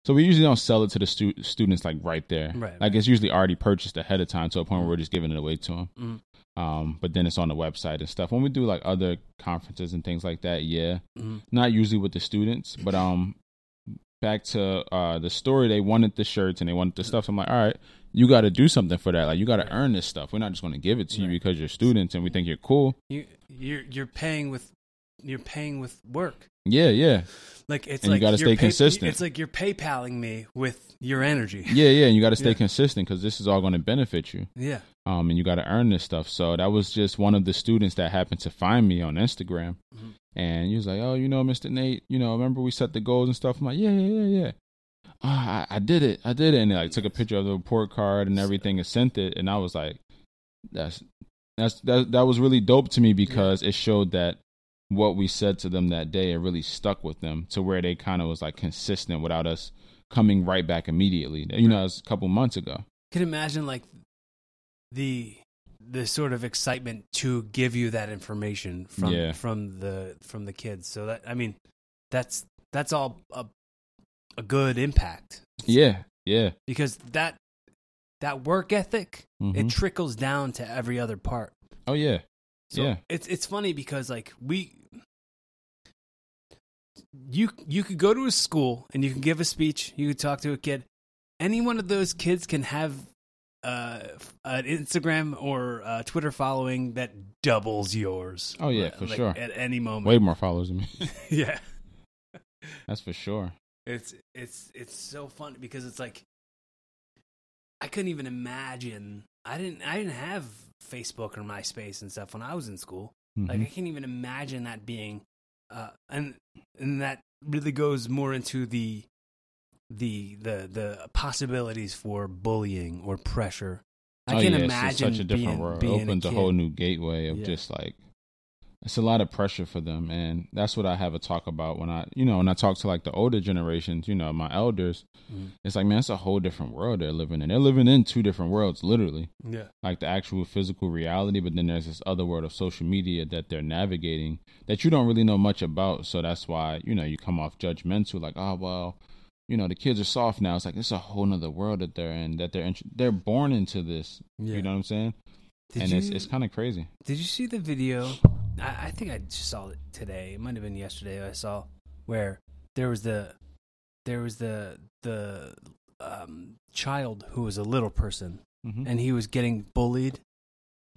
Speaker 2: so we usually don't sell it to the stu- students like right there
Speaker 1: Right,
Speaker 2: like
Speaker 1: right.
Speaker 2: it's usually already purchased ahead of time to a point where we're just giving it away to them
Speaker 1: Mhm.
Speaker 2: um but then it's on the website and stuff when we do like other conferences and things like that yeah
Speaker 1: Mhm.
Speaker 2: not usually with the students but um back to uh the story they wanted the shirts and they wanted the stuff. So i'm like all right you got to do something for that. Like you got to
Speaker 1: Right.
Speaker 2: earn this stuff. We're not just going to give it to you because you're students and we think you're cool.
Speaker 1: You you're you're paying with you're paying with work.
Speaker 2: Yeah, yeah,
Speaker 1: Like it's
Speaker 2: And you
Speaker 1: like
Speaker 2: gotta
Speaker 1: you're
Speaker 2: stay consistent.
Speaker 1: It's like you're PayPaling me with your energy.
Speaker 2: yeah, yeah. And you got to stay
Speaker 1: Yeah.
Speaker 2: consistent because this is all going to benefit you.
Speaker 1: Yeah.
Speaker 2: um, and you got to earn this stuff. So that was just one of the students that happened to find me on Instagram,
Speaker 1: Mhm.
Speaker 2: and he was like, "Oh, you know, Mr. Nate, you know, remember we set the goals and stuff?" I'm like, "Yeah, yeah, yeah, yeah." Oh, I, I did it, I did it, and they like took a picture of the report card and everything and sent it, and I was like, "That's that's that that was really dope to me because it showed that." What we said to them that day, it really stuck with them to where they kind of was like consistent without us coming right back immediately. You know, it was a couple months ago.
Speaker 1: can imagine like the the sort of excitement to give you that information from
Speaker 2: Yeah.
Speaker 1: from the from the kids. So that I mean, that's that's all a a good impact
Speaker 2: Yeah, yeah.
Speaker 1: because that that work ethic
Speaker 2: Mhm.
Speaker 1: it trickles down to every other part.
Speaker 2: Oh yeah,
Speaker 1: So
Speaker 2: yeah.
Speaker 1: it's it's funny because like we you you could go to a school and you can give a speech, you could talk to a kid. Any one of those kids can have uh, an Instagram or uh Twitter following that doubles yours.
Speaker 2: Oh, yeah,
Speaker 1: Like,
Speaker 2: for sure.
Speaker 1: At any moment.
Speaker 2: Way more followers than me.
Speaker 1: yeah.
Speaker 2: That's for sure.
Speaker 1: It's it's it's so funny because it's like I couldn't even imagine. I didn't I didn't have Facebook or MySpace and stuff when I was in school. Like I
Speaker 2: Mhm.
Speaker 1: can't even imagine that being, uh, and and that really goes more into the the the the possibilities for bullying or pressure. I
Speaker 2: oh,
Speaker 1: can
Speaker 2: yeah,
Speaker 1: imagine
Speaker 2: such a different
Speaker 1: being,
Speaker 2: world.
Speaker 1: being
Speaker 2: It opens
Speaker 1: a,
Speaker 2: a, whole new gateway of
Speaker 1: Yeah.
Speaker 2: just like it's a lot of pressure for them, and that's what I have a talk about when I, you know, when I talk to like the older generations, you know, my elders.
Speaker 1: Mhm.
Speaker 2: It's like, man, it's a whole different world they're living in. They're living in two different worlds, literally.
Speaker 1: Yeah,
Speaker 2: like the actual physical reality, but then there's this other world of social media that they're navigating that you don't really know much about. So that's why, you know, you come off judgmental, like, oh, well, you know, the kids are soft now. It's like, it's a whole nother world that they're in, that they're, int- they're born into this.
Speaker 1: yeah.
Speaker 2: You know what I'm saying?
Speaker 1: did
Speaker 2: and
Speaker 1: you
Speaker 2: it's, it's kind of crazy.
Speaker 1: did you see the video? I, I think I just saw it today. It might have been yesterday. I saw where there was the there was the the um, child who was a little person
Speaker 2: Mm-hmm.
Speaker 1: and he was getting bullied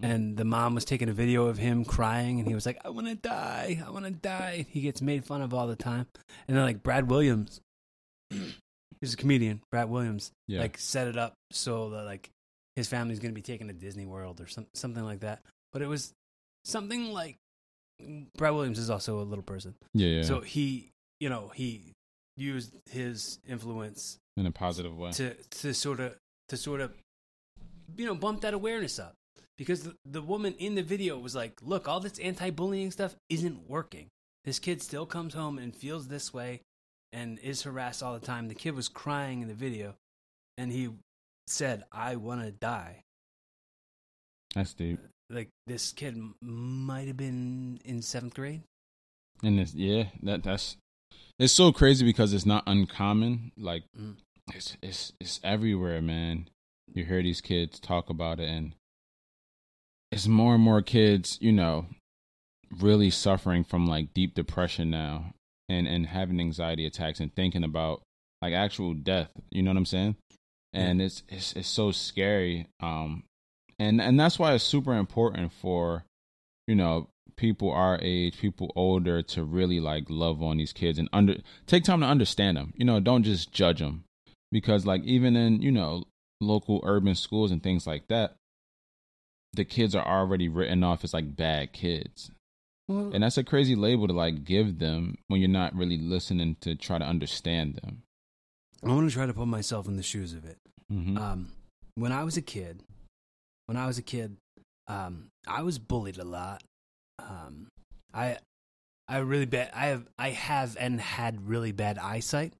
Speaker 2: Mhm.
Speaker 1: and the mom was taking a video of him crying and he was like i want to die i want to die he gets made fun of all the time and then like brad williams he's a comedian brad williams
Speaker 2: yeah.
Speaker 1: like set it up so that like his family's going to be taken to disney world or some, something like that but it was something like brad williams is also a little person
Speaker 2: yeah, yeah.
Speaker 1: so he you know he used his influence
Speaker 2: in a positive way.
Speaker 1: to to sort of to sort of you know bump that awareness up because the, the woman in the video was like look all this anti-bullying stuff isn't working this kid still comes home and feels this way and is harassed all the time the kid was crying in the video and he said i want to die
Speaker 2: That's deep.
Speaker 1: Like this kid might have been in seventh grade
Speaker 2: And it's, yeah, that that's, it's so crazy because it's not uncommon. Like,
Speaker 1: Mm.
Speaker 2: it's, it's, it's everywhere, man. You hear these kids talk about it and it's more and more kids, you know, really suffering from like deep depression now and and having anxiety attacks and thinking about like actual death, you know what I'm saying? And it's it's it's so scary um and and that's why it's super important for you know people our age, people older to really like love on these kids and under take time to understand them. You know, don't just judge them because like even in, you know, local urban schools and things like that, the kids are already written off as like bad kids.
Speaker 1: well,
Speaker 2: And that's a crazy label to like give them when you're not really listening to try to understand them.
Speaker 1: i want to try to put myself in the shoes of it
Speaker 2: Mm-hmm.
Speaker 1: um, when I was a kid, when I was a kid, um, I was bullied a lot. Um, I, I really bad. I have, I have, and had really bad eyesight,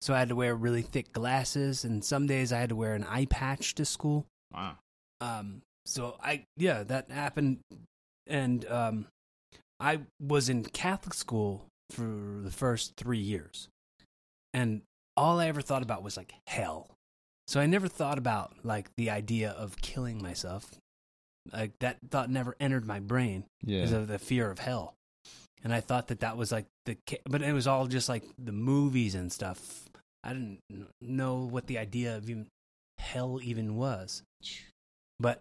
Speaker 1: so I had to wear really thick glasses, and some days I had to wear an eye patch to school.
Speaker 2: wow.
Speaker 1: Um, so I, yeah, that happened, and um, I was in Catholic school for the first three years, and all I ever thought about was like hell. So I never thought about like the idea of killing myself. Like that thought never entered my brain because
Speaker 2: Yeah.
Speaker 1: of the fear of hell. And I thought that that was like the, but it was all just like the movies and stuff. I didn't know what the idea of even hell even was. But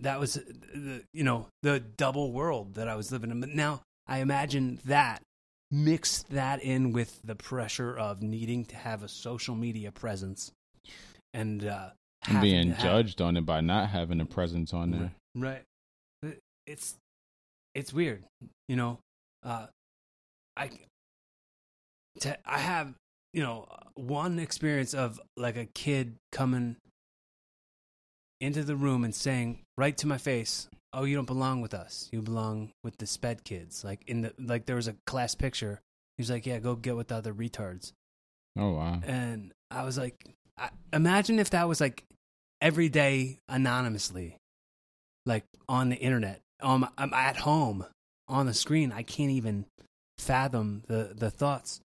Speaker 1: that was, uh, the, you know, the double world that I was living in. But now I imagine that mix that in with the pressure of needing to have a social media presence and uh,
Speaker 2: being judged on it by not having a presence on there.
Speaker 1: Right. It- It's it's weird, you know. Uh, I to, I have you know one experience of like a kid coming into the room and saying right to my face, "Oh, you don't belong with us. You belong with the sped kids." Like in the like there was a class picture. He was like, "Yeah, go get with the other retards."
Speaker 2: Oh wow.
Speaker 1: And I was like, imagine if that was like every day anonymously, like on the internet. Um, I'm at home on the screen. I can't even fathom the the thoughts.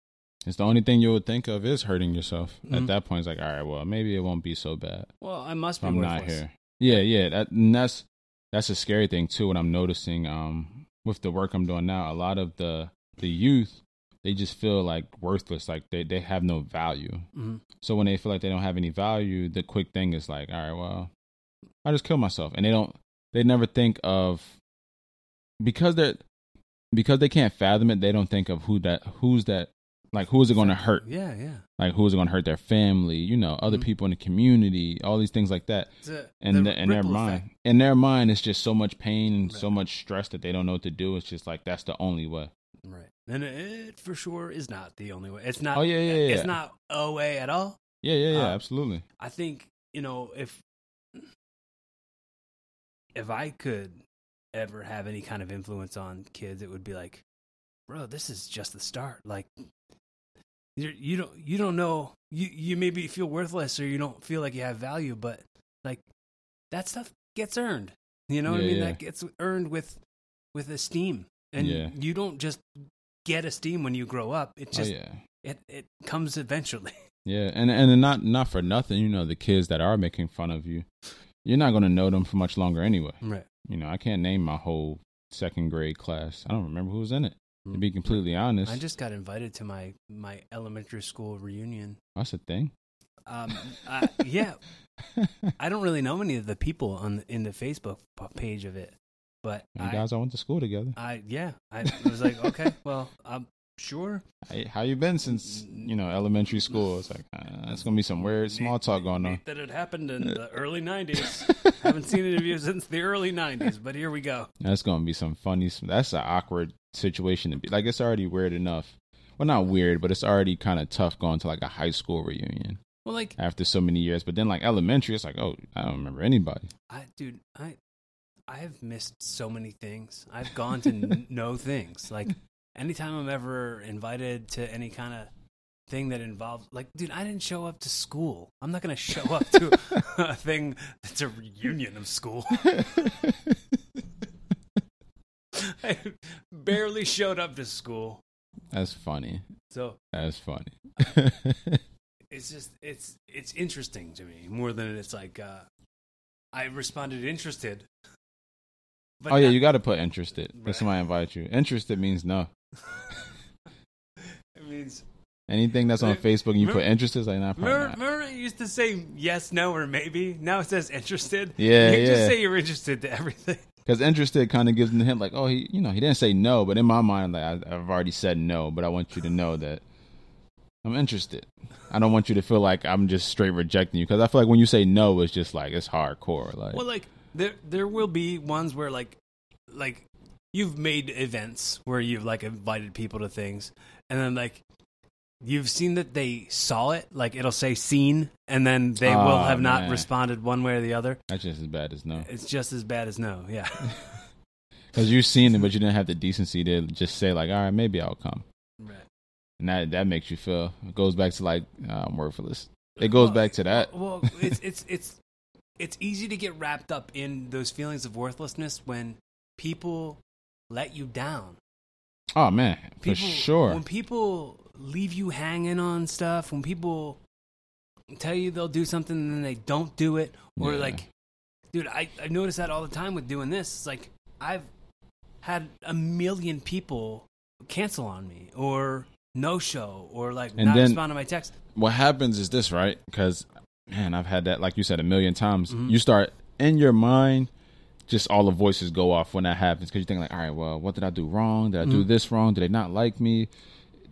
Speaker 2: It's the only thing you would think of is hurting yourself.
Speaker 1: Mhm.
Speaker 2: At that point, it's like, all right, well, maybe it won't be so bad.
Speaker 1: Well, I must be
Speaker 2: I'm
Speaker 1: worthless.
Speaker 2: not here. Yeah, yeah. That and that's that's a scary thing too. What I'm noticing um with the work I'm doing now, a lot of the the youth they just feel like worthless, like they they have no value.
Speaker 1: hmm
Speaker 2: So when they feel like they don't have any value, the quick thing is like, all right, well, I just kill myself, and they don't. They never think of because they're because they can't fathom it. They don't think of who that who's that like who is it going to hurt?
Speaker 1: Yeah, yeah.
Speaker 2: Like who is it going to hurt? Their family, you know, other
Speaker 1: Mhm.
Speaker 2: people in the community, all these things like that
Speaker 1: a,
Speaker 2: and
Speaker 1: the
Speaker 2: in their mind
Speaker 1: effect.
Speaker 2: in their mind it's just so much pain and so much stress that they don't know what to do it's just like that's the only way
Speaker 1: right? And it for sure is not the only way. It's not.
Speaker 2: Oh, yeah, yeah, yeah.
Speaker 1: It's not a way at all.
Speaker 2: yeah yeah yeah
Speaker 1: Uh,
Speaker 2: absolutely
Speaker 1: I think you know if if I could ever have any kind of influence on kids, it would be like, bro, this is just the start. Like, you're, you don't you don't know you you maybe feel worthless or you don't feel like you have value, but like that stuff gets earned. You know what I mean?
Speaker 2: yeah.
Speaker 1: That gets earned with with esteem, and
Speaker 2: Yeah.
Speaker 1: you don't just get esteem when you grow up. It
Speaker 2: oh
Speaker 1: just
Speaker 2: yeah
Speaker 1: it it comes eventually.
Speaker 2: yeah and and not not for nothing you know the kids that are making fun of you you're not going to know them for much longer anyway
Speaker 1: right.
Speaker 2: you know i can't name my whole second grade class i don't remember who was in it to be
Speaker 1: Mm.
Speaker 2: completely honest
Speaker 1: I just got invited to my my elementary school reunion.
Speaker 2: that's a thing
Speaker 1: Um, yeah, I don't really know any of the people on the, in the Facebook page of it, but
Speaker 2: you
Speaker 1: I,
Speaker 2: guys all went to school together
Speaker 1: I yeah, I was like, okay, well, I'm sure.
Speaker 2: Hey, how you been since you know elementary school it's like uh, it's gonna be some weird small talk going on
Speaker 1: That it happened in the early '90s. Haven't seen any of you since the early '90s, but here we go.
Speaker 2: That's gonna be some funny. That's an awkward situation to be. Like it's already weird enough. Well, not weird, but it's already kind of tough going to like a high school reunion
Speaker 1: Well, like,
Speaker 2: after so many years. But then like elementary, it's like, oh, I don't remember anybody.
Speaker 1: I dude, I I have missed so many things. I've gone to n- know things. Like anytime I'm ever invited to any kind of thing that involves like dude, I didn't show up to school. I'm not going to show up to a thing that's a reunion of school. I barely showed up to school.
Speaker 2: That's funny.
Speaker 1: So,
Speaker 2: That's funny.
Speaker 1: it's just it's it's interesting to me more than it's like uh I responded interested. But
Speaker 2: oh yeah,
Speaker 1: not-
Speaker 2: you got to put interested. If
Speaker 1: Right.
Speaker 2: somebody invite you, interested means no.
Speaker 1: it means
Speaker 2: Anything that's on
Speaker 1: Remember-
Speaker 2: Facebook and you put interested, like not probably
Speaker 1: remember,
Speaker 2: not.
Speaker 1: remember it used to say yes, no, or maybe. Now it says interested.
Speaker 2: Yeah,
Speaker 1: you can just say you're interested to everything.
Speaker 2: Because interested kind of gives them the hint, like, oh, he, you know, he didn't say no, but in my mind, like, I, I've already said no, but I want you to know that I'm interested. I don't want you to feel like I'm just straight rejecting you, because I feel like when you say no, it's just like it's hardcore. Like,
Speaker 1: Well, like there there will be ones where like like you've made events where you've like invited people to things, and then like you've seen that they saw it, like it'll say seen, and then they will
Speaker 2: Oh,
Speaker 1: have not
Speaker 2: man.
Speaker 1: responded one way or the other.
Speaker 2: that's just as bad as no,
Speaker 1: It's just as bad as no. Yeah.
Speaker 2: because you've seen it, but you didn't have the decency to just say like, all right, maybe I'll come,
Speaker 1: right.
Speaker 2: and that that makes you feel. It goes back to like uh, I'm worthless. It goes
Speaker 1: Well,
Speaker 2: back to that.
Speaker 1: Well, it's it's it's it's easy to get wrapped up in those feelings of worthlessness when people let you down.
Speaker 2: Oh man, for sure.
Speaker 1: When people leave you hanging on stuff, when people tell you they'll do something and then they don't do it, or
Speaker 2: Yeah.
Speaker 1: like, dude, I I notice that all the time with doing this. It's like I've had a million people cancel on me or no show or like
Speaker 2: And
Speaker 1: not
Speaker 2: then-
Speaker 1: respond to my text.
Speaker 2: what happens is this, right? Because man, I've had that, like you said, a million times.
Speaker 1: Mhm.
Speaker 2: You start in your mind just all the voices go off when that happens because you think like, all right, well, what did I do wrong? Did I do
Speaker 1: Mhm.
Speaker 2: this wrong? Did they not like me?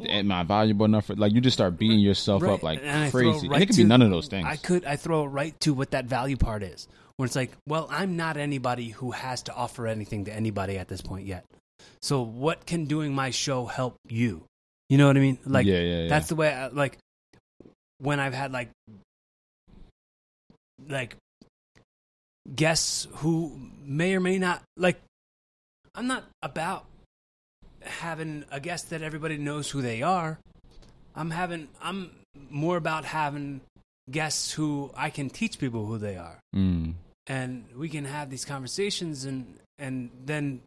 Speaker 2: Am I valuable enough? For, like you just start beating yourself
Speaker 1: Right,
Speaker 2: up like
Speaker 1: and
Speaker 2: crazy. and
Speaker 1: right
Speaker 2: it could be none of those things.
Speaker 1: I could I throw it right to what that value part is. where it's like, well, I'm not anybody who has to offer anything to anybody at this point yet. So what can doing my show help you? You know what I mean? Like
Speaker 2: yeah, yeah, yeah.
Speaker 1: that's the way I, like when I've had like like guests who may or may not like I'm not about having a guest that everybody knows who they are. I'm having I'm more about having guests who I can teach people who they are
Speaker 2: Mm.
Speaker 1: and we can have these conversations and and then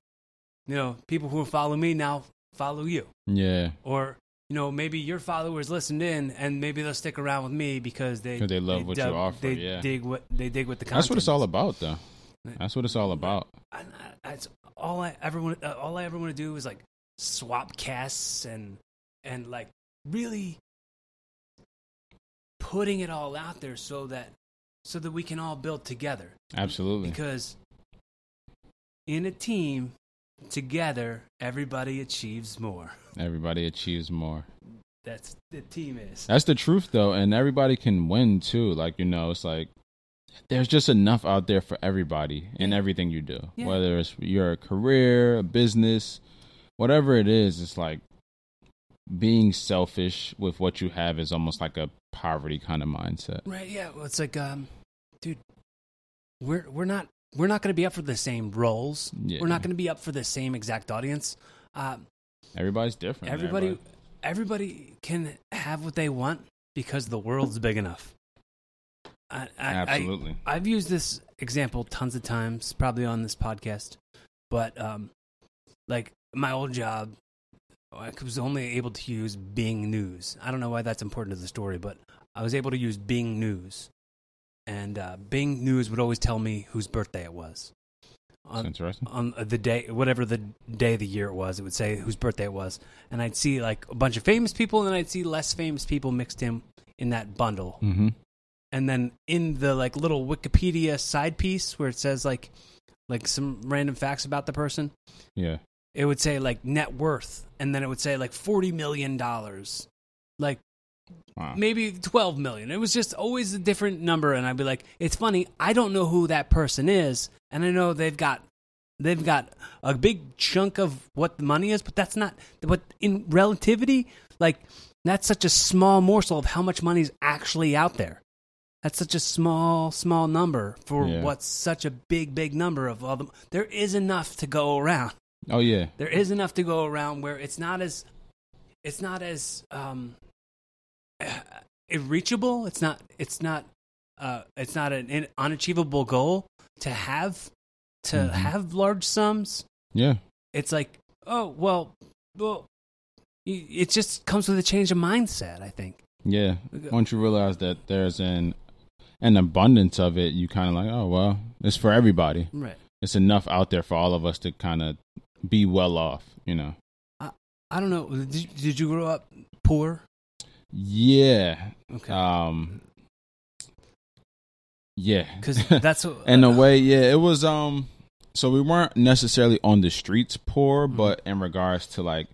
Speaker 1: you know people who follow me now follow you
Speaker 2: yeah,
Speaker 1: or you know maybe your followers listened in and maybe they'll stick around with me because they
Speaker 2: they love what you
Speaker 1: dug-
Speaker 2: offer,
Speaker 1: they
Speaker 2: yeah.
Speaker 1: dig what they dig what the content
Speaker 2: that's what it's all about, though. That's what it's all about.
Speaker 1: I, I, that's all I ever want. Uh, all I ever want to do is like swap casts and and like really putting it all out there so that so that we can all build together
Speaker 2: Absolutely.
Speaker 1: because in a team together everybody achieves more
Speaker 2: Everybody achieves more.
Speaker 1: that's the team is
Speaker 2: That's the truth, though, and everybody can win too. Like you know, it's like there's just enough out there for everybody in everything you do.
Speaker 1: Yeah.
Speaker 2: Whether it's your career, a business, whatever it is, it's like being selfish with what you have is almost like a poverty kind of mindset.
Speaker 1: right yeah well, it's like um dude we're we're not we're not going to be up for the same roles
Speaker 2: Yeah.
Speaker 1: we're not going to be up for the same exact audience um
Speaker 2: Everybody's different.
Speaker 1: everybody everybody can have what they want because the world's big enough I, I, I,
Speaker 2: Absolutely.
Speaker 1: I've used this example tons of times, probably on this podcast, but um, like my old job, I was only able to use Bing News. I don't know why that's important to the story, but I was able to use Bing News, and uh, Bing News would always tell me whose birthday it was.
Speaker 2: That's
Speaker 1: On,
Speaker 2: interesting.
Speaker 1: on the day, whatever the day of the year it was, it would say whose birthday it was, and I'd see like a bunch of famous people, and then I'd see less famous people mixed in in that bundle
Speaker 2: Mm-hmm.
Speaker 1: and then in the like little Wikipedia side piece where it says like like some random facts about the person,
Speaker 2: Yeah.
Speaker 1: it would say like net worth, and then it would say like forty million dollars, like
Speaker 2: Wow.
Speaker 1: maybe twelve million. It was just always a different number, and I'd be like, it's funny. I don't know who that person is, and I know they've got they've got a big chunk of what the money is, but that's not. But in relativity, like that's such a small morsel of how much money is actually out there. That's such a small, small number for
Speaker 2: Yeah.
Speaker 1: what's such a big, big number of all them. There is enough to go around.
Speaker 2: Oh yeah.
Speaker 1: There is enough to go around where it's not as, it's not as um, reachable. It's not. It's not. Uh, it's not an in, unachievable goal to have to
Speaker 2: Mhm.
Speaker 1: have large sums.
Speaker 2: Yeah.
Speaker 1: It's like, oh well, well, it just comes with a change of mindset. I think.
Speaker 2: Yeah. Once you realize that there's an an abundance of it, you kind of like, oh well, it's for everybody.
Speaker 1: Right.
Speaker 2: It's enough out there for all of us to kind of be well off. You know.
Speaker 1: I I don't know. Did you, did you grow up poor?
Speaker 2: Yeah.
Speaker 1: Okay.
Speaker 2: Um. Yeah.
Speaker 1: Because that's what,
Speaker 2: in a way, yeah, it was. Um. So we weren't necessarily on the streets poor,
Speaker 1: Mhm.
Speaker 2: but in regards to like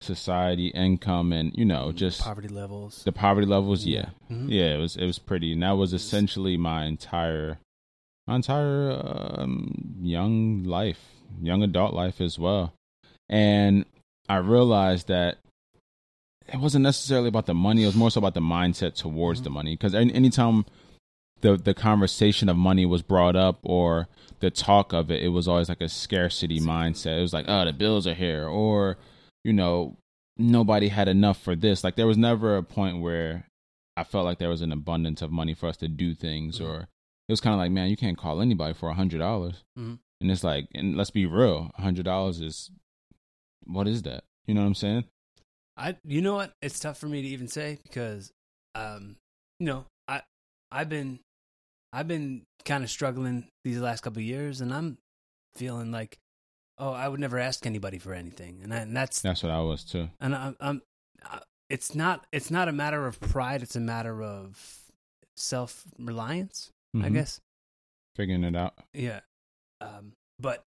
Speaker 2: society, income, and you know, just
Speaker 1: poverty levels.
Speaker 2: the poverty levels, yeah.
Speaker 1: Mhm.
Speaker 2: Yeah, it was it was pretty, and that was essentially my entire, my entire um, young life, young adult life as well. And I realized that it wasn't necessarily about the money; it was more so about the mindset towards
Speaker 1: Mhm.
Speaker 2: the money. Because any, anytime the the conversation of money was brought up or the talk of it, it was always like a scarcity mindset. It was like, oh, the bills are here, or you know, nobody had enough for this. Like there was never a point where I felt like there was an abundance of money for us to do things,
Speaker 1: Mhm.
Speaker 2: or it was kind of like, man, you can't call anybody for a hundred dollars,
Speaker 1: Mhm.
Speaker 2: and it's like, and let's be real, a hundred dollars is what is that? You know what I'm saying?
Speaker 1: I you know what? It's tough for me to even say because um you know, I I've been I've been kind of struggling these last couple of years and I'm feeling like oh, I would never ask anybody for anything. And, I, and that's
Speaker 2: That's what I was too.
Speaker 1: and I'm, I'm I- it's not it's not a matter of pride, it's a matter of self-reliance, I
Speaker 2: Mhm.
Speaker 1: guess.
Speaker 2: figuring it out.
Speaker 1: Yeah. Um but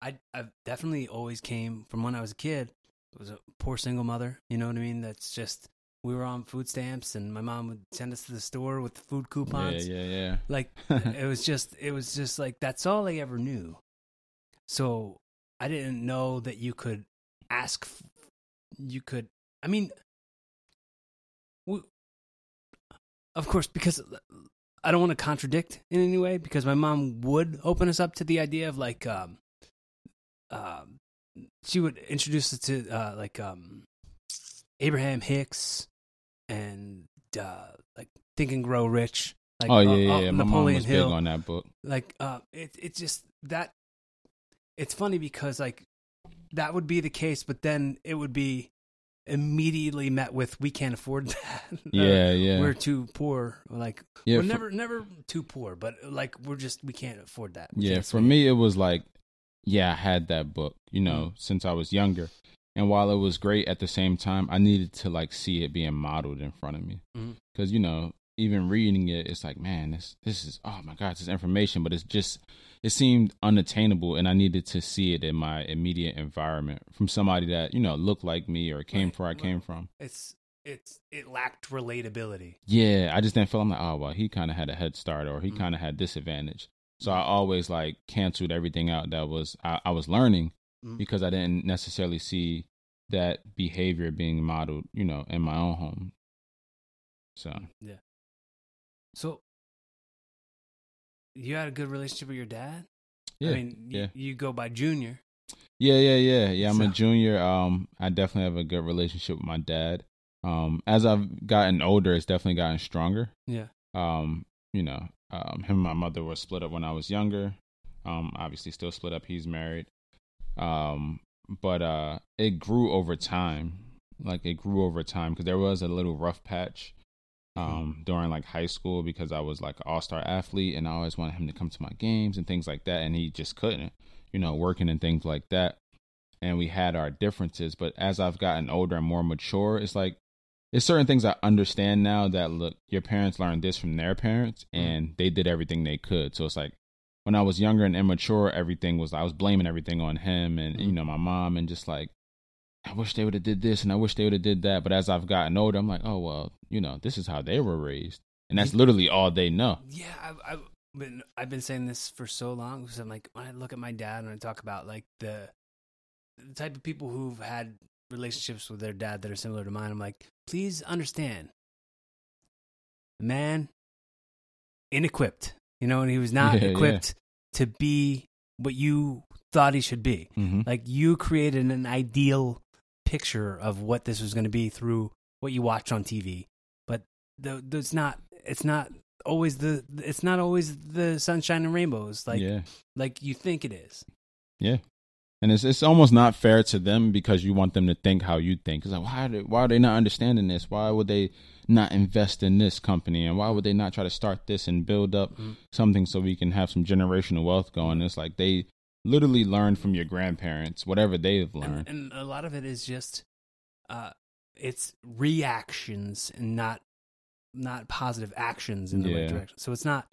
Speaker 1: I I've definitely always came from when I was a kid. Was a poor single mother. You know what I mean? That's just we were on food stamps, and my mom would send us to the store with food coupons.
Speaker 2: yeah, yeah. yeah.
Speaker 1: Like it was just it was just like that's all I ever knew. So I didn't know that you could ask. You could. I mean, w- of course, because I don't want to contradict in any way. Because my mom would open us up to the idea of like, um, um, she would introduce us to uh, like um, Abraham Hicks and uh, like Think and Grow Rich. Like,
Speaker 2: oh yeah,
Speaker 1: uh,
Speaker 2: yeah.
Speaker 1: uh,
Speaker 2: yeah. My mom
Speaker 1: Napoleon
Speaker 2: was
Speaker 1: Hill
Speaker 2: big on that book.
Speaker 1: like uh it it's just that it's funny because like that would be the case but then it would be immediately met with we can't afford that
Speaker 2: Yeah, yeah,
Speaker 1: we're too poor like
Speaker 2: yeah.
Speaker 1: we're
Speaker 2: for-
Speaker 1: never never too poor but like we're just we can't afford that We
Speaker 2: Yeah, for
Speaker 1: it.
Speaker 2: me, it was like, yeah, I had that book, you know,
Speaker 1: Mm.
Speaker 2: since I was younger. And while it was great at the same time, I needed to like see it being modeled in front of me.
Speaker 1: Mhm.
Speaker 2: Because, you know, even reading it, it's like, man, this, this is, oh my God, this information, but it's just, it seemed unattainable. And I needed to see it in my immediate environment from somebody that, you know, looked like me or came
Speaker 1: Right,
Speaker 2: from where I came from.
Speaker 1: it's it's it lacked relatability
Speaker 2: Yeah, I just didn't feel I'm like, oh well, he kind of had a head start, or he
Speaker 1: Mhm.
Speaker 2: kind of had this advantage. So I always like canceled everything out that was I, I was learning
Speaker 1: Mhm.
Speaker 2: because I didn't necessarily see that behavior being modeled, you know, in my own home. So yeah.
Speaker 1: so you had a good relationship with your dad
Speaker 2: yeah,
Speaker 1: i mean you,
Speaker 2: yeah.
Speaker 1: you go by junior
Speaker 2: yeah, yeah, yeah, yeah. I'm a junior. Um, I definitely have a good relationship with my dad. Um, as I've gotten older, it's definitely gotten stronger.
Speaker 1: yeah
Speaker 2: Um, you know, um, him and my mother were split up when I was younger. Um, obviously still split up. He's married. Um, but uh, it grew over time. Like it grew over time because there was a little rough patch um during like high school because I was like an all star athlete and I always wanted him to come to my games and things like that and he just couldn't, you know, working and things like that. And we had our differences, but as I've gotten older and more mature, it's like there's certain things I understand now that look, your parents learned this from their parents and they did everything they could. So it's like when I was younger and immature, everything was I was blaming everything on him and you mm-hmm. know my mom and just like I wish they would have did this and I wish they would have did that. But as I've gotten older, I'm like, oh well, you know, this is how they were raised, and that's literally all they know.
Speaker 1: Yeah, I've, I've been I've been saying this for so long because I'm like when I look at my dad and I talk about like the the type of people who've had relationships with their dad that are similar to mine. I'm like, please understand, the man inequipped, you know, and he was not
Speaker 2: Yeah, yeah.
Speaker 1: equipped to be what you thought he should be.
Speaker 2: Mm-hmm.
Speaker 1: Like you created an ideal picture of what this was going to be through what you watched on TV, but the, the, it's not. It's not always the. It's not always the sunshine and rainbows like
Speaker 2: yeah,
Speaker 1: like you think it is.
Speaker 2: yeah, and it's it's almost not fair to them because you want them to think how you think. It's like why are they, why are they not understanding this? Why would they not invest in this company? And why would they not try to start this and build up
Speaker 1: Mhm.
Speaker 2: something so we can have some generational wealth going? It's like they literally learned from your grandparents whatever they've learned.
Speaker 1: and a lot of it is just, uh, it's reactions and not not positive actions in the right direction. So it's not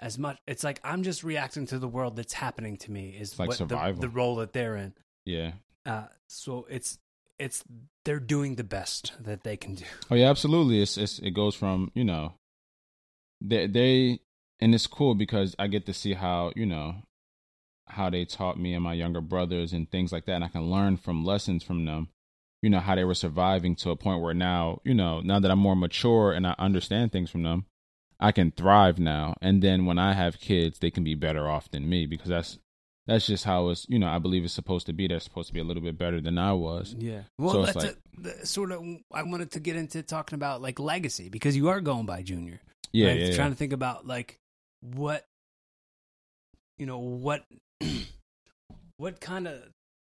Speaker 1: as much. It's like I'm just reacting to the world that's happening to me. Is
Speaker 2: like
Speaker 1: what the- the role that they're in.
Speaker 2: yeah.
Speaker 1: Uh, so it's it's they're doing the best that they can do.
Speaker 2: Oh yeah, absolutely. It's, it's it goes from you know, they they and it's cool because I get to see how you know how they taught me and my younger brothers and things like that, and I can learn from lessons from them. You know how they were surviving to a point where now you know now that I'm more mature and I understand things from them, I can thrive now. And then when I have kids, they can be better off than me because that's that's just how it's you know I believe it's supposed to be. They're supposed to be a little bit better than I was.
Speaker 1: Yeah. Well,
Speaker 2: So
Speaker 1: that's
Speaker 2: like-
Speaker 1: a, the, sort of. I wanted to get into talking about like legacy because you are going by junior.
Speaker 2: Yeah,
Speaker 1: right?
Speaker 2: yeah, yeah.
Speaker 1: Trying to think about like what you know what what kind of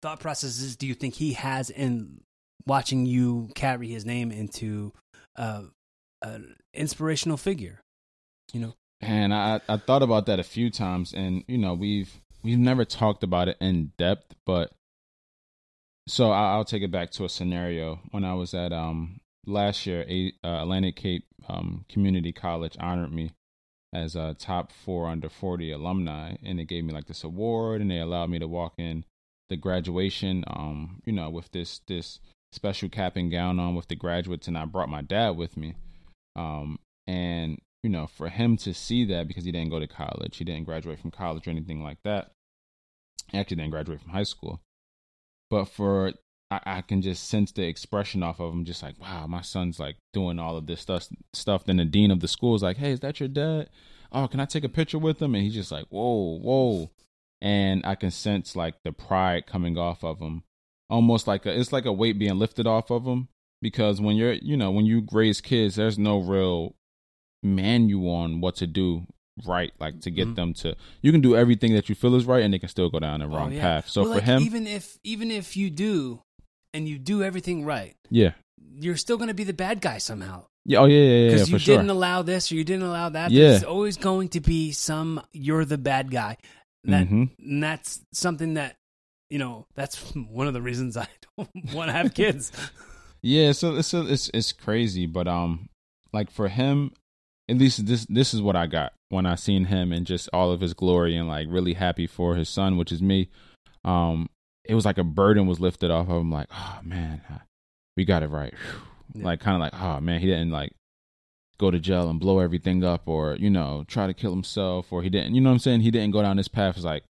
Speaker 1: thought processes do you think he has in watching you carry his name into uh, an inspirational figure? You know.
Speaker 2: And I I thought about that a few times, and you know we've we've never talked about it in depth, but so I'll take it back to a scenario when I was at um last year. A, uh, Atlantic Cape um, Community College honored me as a top four under 40 alumni and they gave me like this award and they allowed me to walk in the graduation um you know with this this special cap and gown on with the graduates and I brought my dad with me um and you know for him to see that because he didn't go to college he didn't graduate from college or anything like that he actually didn't graduate from high school but for I, I can just sense the expression off of him, just like, wow, my son's like doing all of this stuff. Stuff. Then the dean of the school is like, hey, is that your dad? Oh, can I take a picture with him? And he's just like, whoa, whoa, and I can sense like the pride coming off of him, almost like a, it's like a weight being lifted off of him. Because when you're, you know, when you raise kids, there's no real manual on what to do right like to get
Speaker 1: Mhm.
Speaker 2: them to you can do everything that you feel is right and they can still go down the
Speaker 1: Oh,
Speaker 2: wrong
Speaker 1: yeah.
Speaker 2: path so
Speaker 1: Well,
Speaker 2: for
Speaker 1: like,
Speaker 2: him
Speaker 1: even if even if you do, and you do everything right,
Speaker 2: yeah
Speaker 1: you're still going to be the bad guy somehow
Speaker 2: yeah oh yeah yeah yeah,
Speaker 1: because
Speaker 2: for
Speaker 1: you
Speaker 2: sure
Speaker 1: didn't allow this or you didn't allow that.
Speaker 2: Yeah.
Speaker 1: There's always going to be some you're the bad guy. That
Speaker 2: Mhm.
Speaker 1: and that's something that you know. That's one of the reasons I don't want to have kids.
Speaker 2: Yeah, so it's it's it's crazy, but um, like for him, at least this this is what I got when I seen him and just all of his glory and like really happy for his son, which is me. Um, it was like a burden was lifted off of him. Like, oh man, we got it right.
Speaker 1: Yeah.
Speaker 2: Like kind of like, oh man, he didn't like go to jail and blow everything up, or you know, try to kill himself, or he didn't. You know what I'm saying? He didn't go down this path. It's like.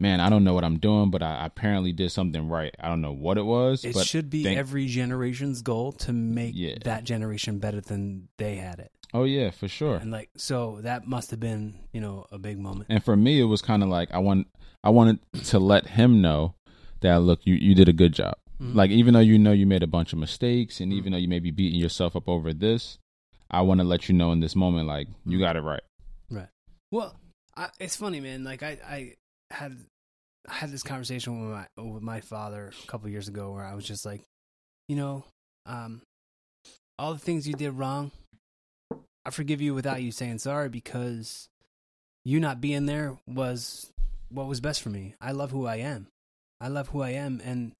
Speaker 2: Man, I don't know what I'm doing, but I apparently did something right. I don't know what it was,
Speaker 1: It should be
Speaker 2: thank-
Speaker 1: every generation's goal to make
Speaker 2: Yeah.
Speaker 1: that generation better than they had it.
Speaker 2: Oh yeah, for sure.
Speaker 1: And like, so that must have been, you know, a big moment.
Speaker 2: And for me, it was kind of like I want I wanted to let him know that look, you you did a good job.
Speaker 1: Mhm.
Speaker 2: Like even though you know you made a bunch of mistakes, and even though you may be beating yourself up over this, I want to let you know in this moment, like you got it right.
Speaker 1: Right. Well, I, it's funny, man. Like I, I had I had this conversation with my with my father a couple years ago, where I was just like, you know, um, all the things you did wrong, I forgive you without you saying sorry because you not being there was what was best for me. I love who I am. I love who I am, and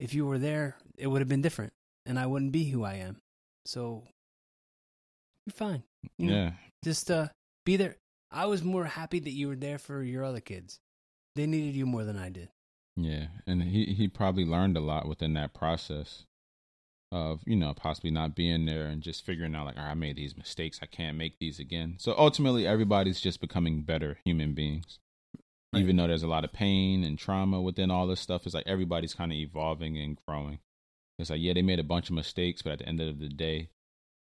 Speaker 1: if you were there, it would have been different, and I wouldn't be who I am. So you're fine. You know?
Speaker 2: Yeah,
Speaker 1: just uh be there i was more happy that you were there for your other kids they needed you more than i did
Speaker 2: yeah, and he he probably learned a lot within that process of you know possibly not being there and just figuring out like, "All right, I made these mistakes, I can't make these again. So ultimately, everybody's just becoming better human beings.
Speaker 1: Right.
Speaker 2: even though there's a lot of pain and trauma within all this stuff, it's like everybody's kind of evolving and growing. It's like, yeah, they made a bunch of mistakes, but at the end of the day,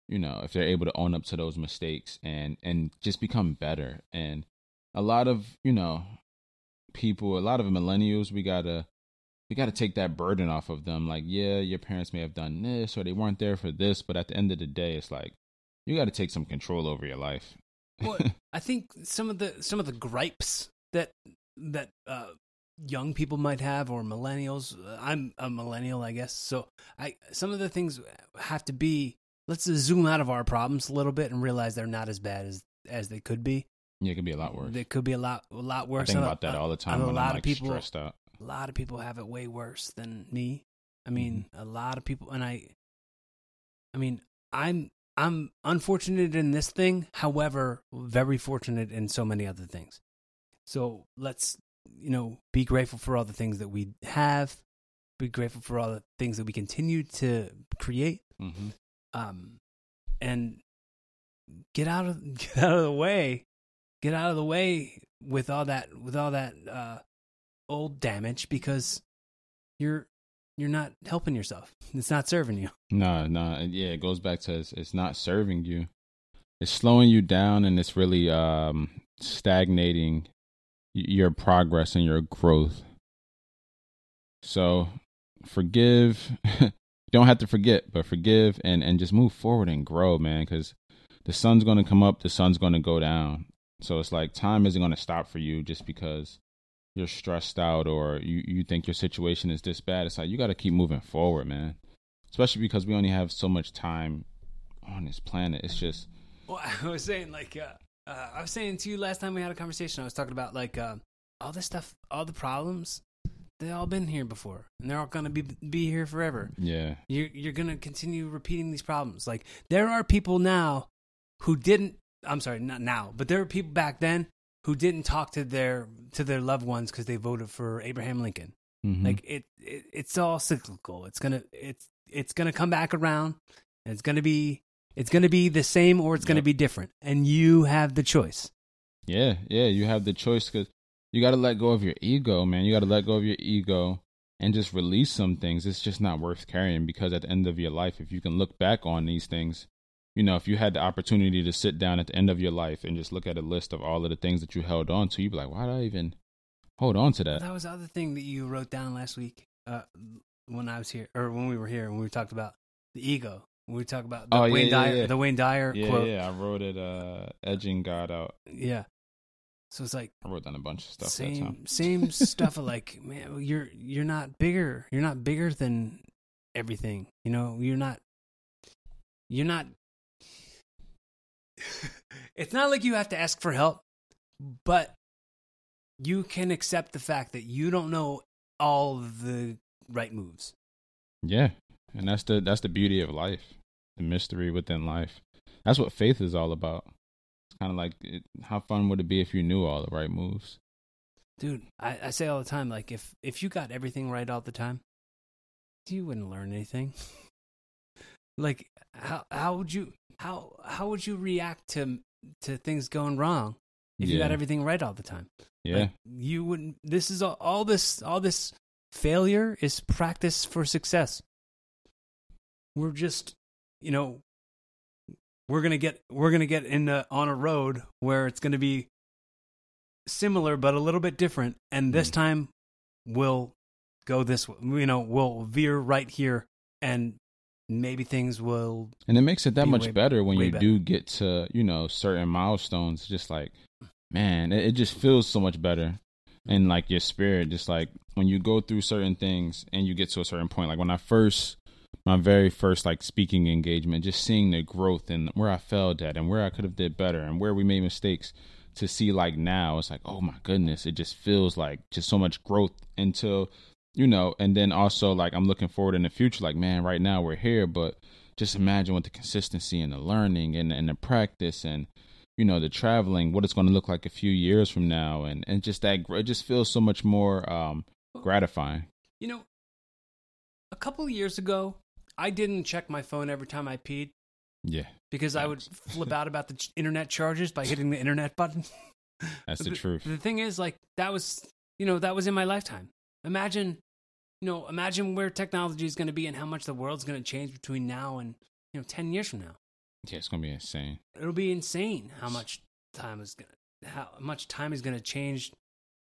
Speaker 2: you know, if they're able to own up to those mistakes and and just become better, and a lot of you know people, a lot of millennials, we gotta we gotta take that burden off of them. Like, yeah, your parents may have done this or they weren't there for this, but at the end of the day, it's like you got to take some control over your life.
Speaker 1: well i think some of the some of the gripes that that uh young people might have or millennials uh, i'm a millennial i guess so i some of the things have to be let's zoom out of our problems a little bit and realize they're not as bad as as they could be
Speaker 2: yeah, it could be a lot worse.
Speaker 1: It could be a lot a lot worse.
Speaker 2: I
Speaker 1: think a-
Speaker 2: about that all the time
Speaker 1: and a
Speaker 2: when
Speaker 1: lot
Speaker 2: I'm
Speaker 1: of
Speaker 2: like
Speaker 1: people
Speaker 2: stressed out.
Speaker 1: A lot of people have it way worse than me. I mean,
Speaker 2: Mm-hmm.
Speaker 1: a lot of people, and I, I mean, I'm I'm unfortunate in this thing. However, very fortunate in so many other things. So let's you know be grateful for all the things that we have. Be grateful for all the things that we continue to create.
Speaker 2: hmm
Speaker 1: Um, and get out of get out of the way. Get out of the way with all that with all that uh, old damage because you're you're not helping yourself. It's not serving you.
Speaker 2: No, no, yeah, it goes back to it's, it's not serving you. It's slowing you down, and it's really um stagnating your progress and your growth. So, forgive. don't have to forget, but forgive and and just move forward and grow, man. Because the sun's gonna come up, the sun's gonna go down. So it's like time isn't gonna stop for you just because you're stressed out or you you think your situation is this bad. It's like you got to keep moving forward, man especially because we only have so much time on this planet. It's just
Speaker 1: Well, I was saying like uh, uh, I was saying to you last time we had a conversation. I was talking about like uh, all this stuff, all the problems. They all been here before, and they're all gonna be be here forever.
Speaker 2: yeah,
Speaker 1: You're you're gonna continue repeating these problems. Like there are people now who didn't I'm sorry, not now, but there were people back then who didn't talk to their to their loved ones because they voted for Abraham Lincoln.
Speaker 2: Mhm.
Speaker 1: Like it, it, it's all cyclical. It's gonna, it's, it's gonna come back around. And it's gonna be, it's gonna be the same or it's gonna
Speaker 2: Yep.
Speaker 1: be different, and you have the choice.
Speaker 2: Yeah, yeah, you have the choice because you got to let go of your ego, man. You got to let go of your ego and just release some things. It's just not worth carrying because at the end of your life, if you can look back on these things, you know, if you had the opportunity to sit down at the end of your life and just look at a list of all of the things that you held on to, you'd be like, why did I even hold on to that?
Speaker 1: That was the other thing that you wrote down last week uh, when I was here, or when we were here, when we talked about the ego. When we talked about the
Speaker 2: Oh,
Speaker 1: Wayne
Speaker 2: yeah,
Speaker 1: Dyer,
Speaker 2: yeah.
Speaker 1: the Wayne Dyer
Speaker 2: Yeah,
Speaker 1: quote.
Speaker 2: yeah, I wrote it, uh, edging God out.
Speaker 1: Yeah. So it's like
Speaker 2: I wrote down a bunch of stuff that time.
Speaker 1: same same stuff of like, man, you're you're not bigger. You're not bigger than everything. You know, you're not. You're not. It's not like you have to ask for help, but you can accept the fact that you don't know all the right moves.
Speaker 2: Yeah, and that's the that's the beauty of life, the mystery within life. That's what faith is all about. It's kind of like it, how fun would it be if you knew all the right moves?
Speaker 1: Dude, I, I say all the time, like if if you got everything right all the time, you wouldn't learn anything. like how how would you how how would you react to to things going wrong if you got everything right all the time?
Speaker 2: Yeah,
Speaker 1: Like, you wouldn't. This is all, all this all this failure is practice for success. We're just, you know, we're gonna get we're gonna get in a, on a road where it's gonna be similar but a little bit different, and this
Speaker 2: Mm.
Speaker 1: time we'll go this way. You know, we'll veer right here, and maybe things will.
Speaker 2: and it makes it that
Speaker 1: Be
Speaker 2: much
Speaker 1: way-
Speaker 2: better when you
Speaker 1: better.
Speaker 2: do get to you know certain milestones. Just like man, it, it just feels so much better. And like your spirit, just like when you go through certain things and you get to a certain point, like when I first, my very first like speaking engagement, just seeing the growth and where I failed at and where I could have did better and where we made mistakes. To see like now, it's like, oh my goodness, it just feels like just so much growth until, you know, and then also like I'm looking forward in the future, like man, right now we're here, but just imagine with the consistency and the learning and and the practice and you know the traveling what it's going to look like a few years from now and and just that it just feels so much more um gratifying
Speaker 1: You know, a couple of years ago, I didn't check my phone every time I peed.
Speaker 2: yeah
Speaker 1: because I would flip out about the ch- internet charges by hitting the internet button.
Speaker 2: that's the
Speaker 1: But
Speaker 2: truth
Speaker 1: The thing is, like that was, you know, that was in my lifetime. Imagine, you know, imagine where technology is going to be and how much the world's going to change between now and you know ten years from now.
Speaker 2: yeah it's going to be insane
Speaker 1: It'll be insane how much time is going, to how much time is going to change,